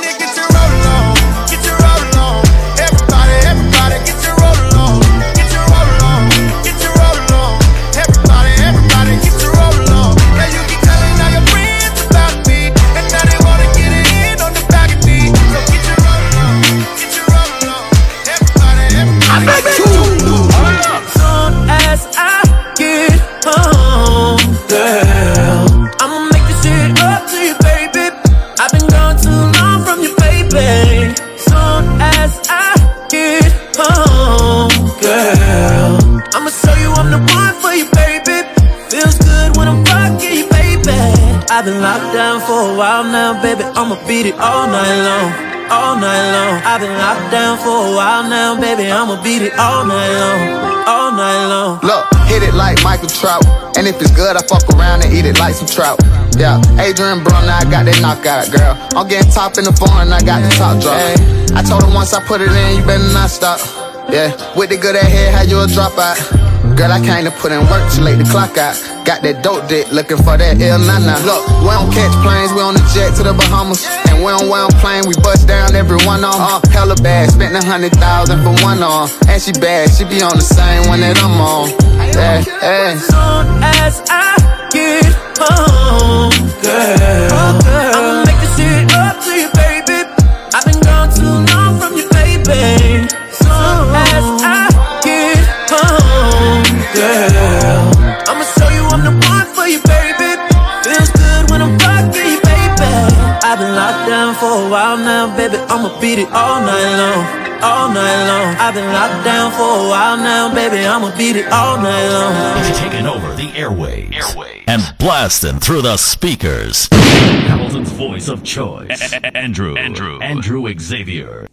now, baby. I'ma beat it all night long. All night long, I've been locked down for a while now, baby. I'ma beat it all night long, all night long. Look, hit it like Michael Trout. And if it's good, I fuck around and eat it like some trout. Yeah, Adrian Brown, now I got that knockout, girl. I'm getting top in the foreign, I got the top drop. Hey, I told her once I put it in, you better not stop. Yeah, with the good at head, how you a drop out? Girl, I came to put in work to late the clock out. Got that dope dick, looking for that ill nana. Look, we don't catch planes, we on the jet to the Bahamas. And we don't on plane, we bust down every one on. Uh, hella bad, spent a hundred thousand for one on. And she bad, she be on the same one that I'm on. Yeah, yeah. Soon as I get home, girl, I'ma make a while now, baby. I'ma beat it all night long. All night long, I've been locked down for a while now, baby. I'ma beat it all night long. Taking over the airwaves, airwaves. and blasting through the speakers. Hamilton's voice of choice, Andrew, Andrew, Andrew Xavier.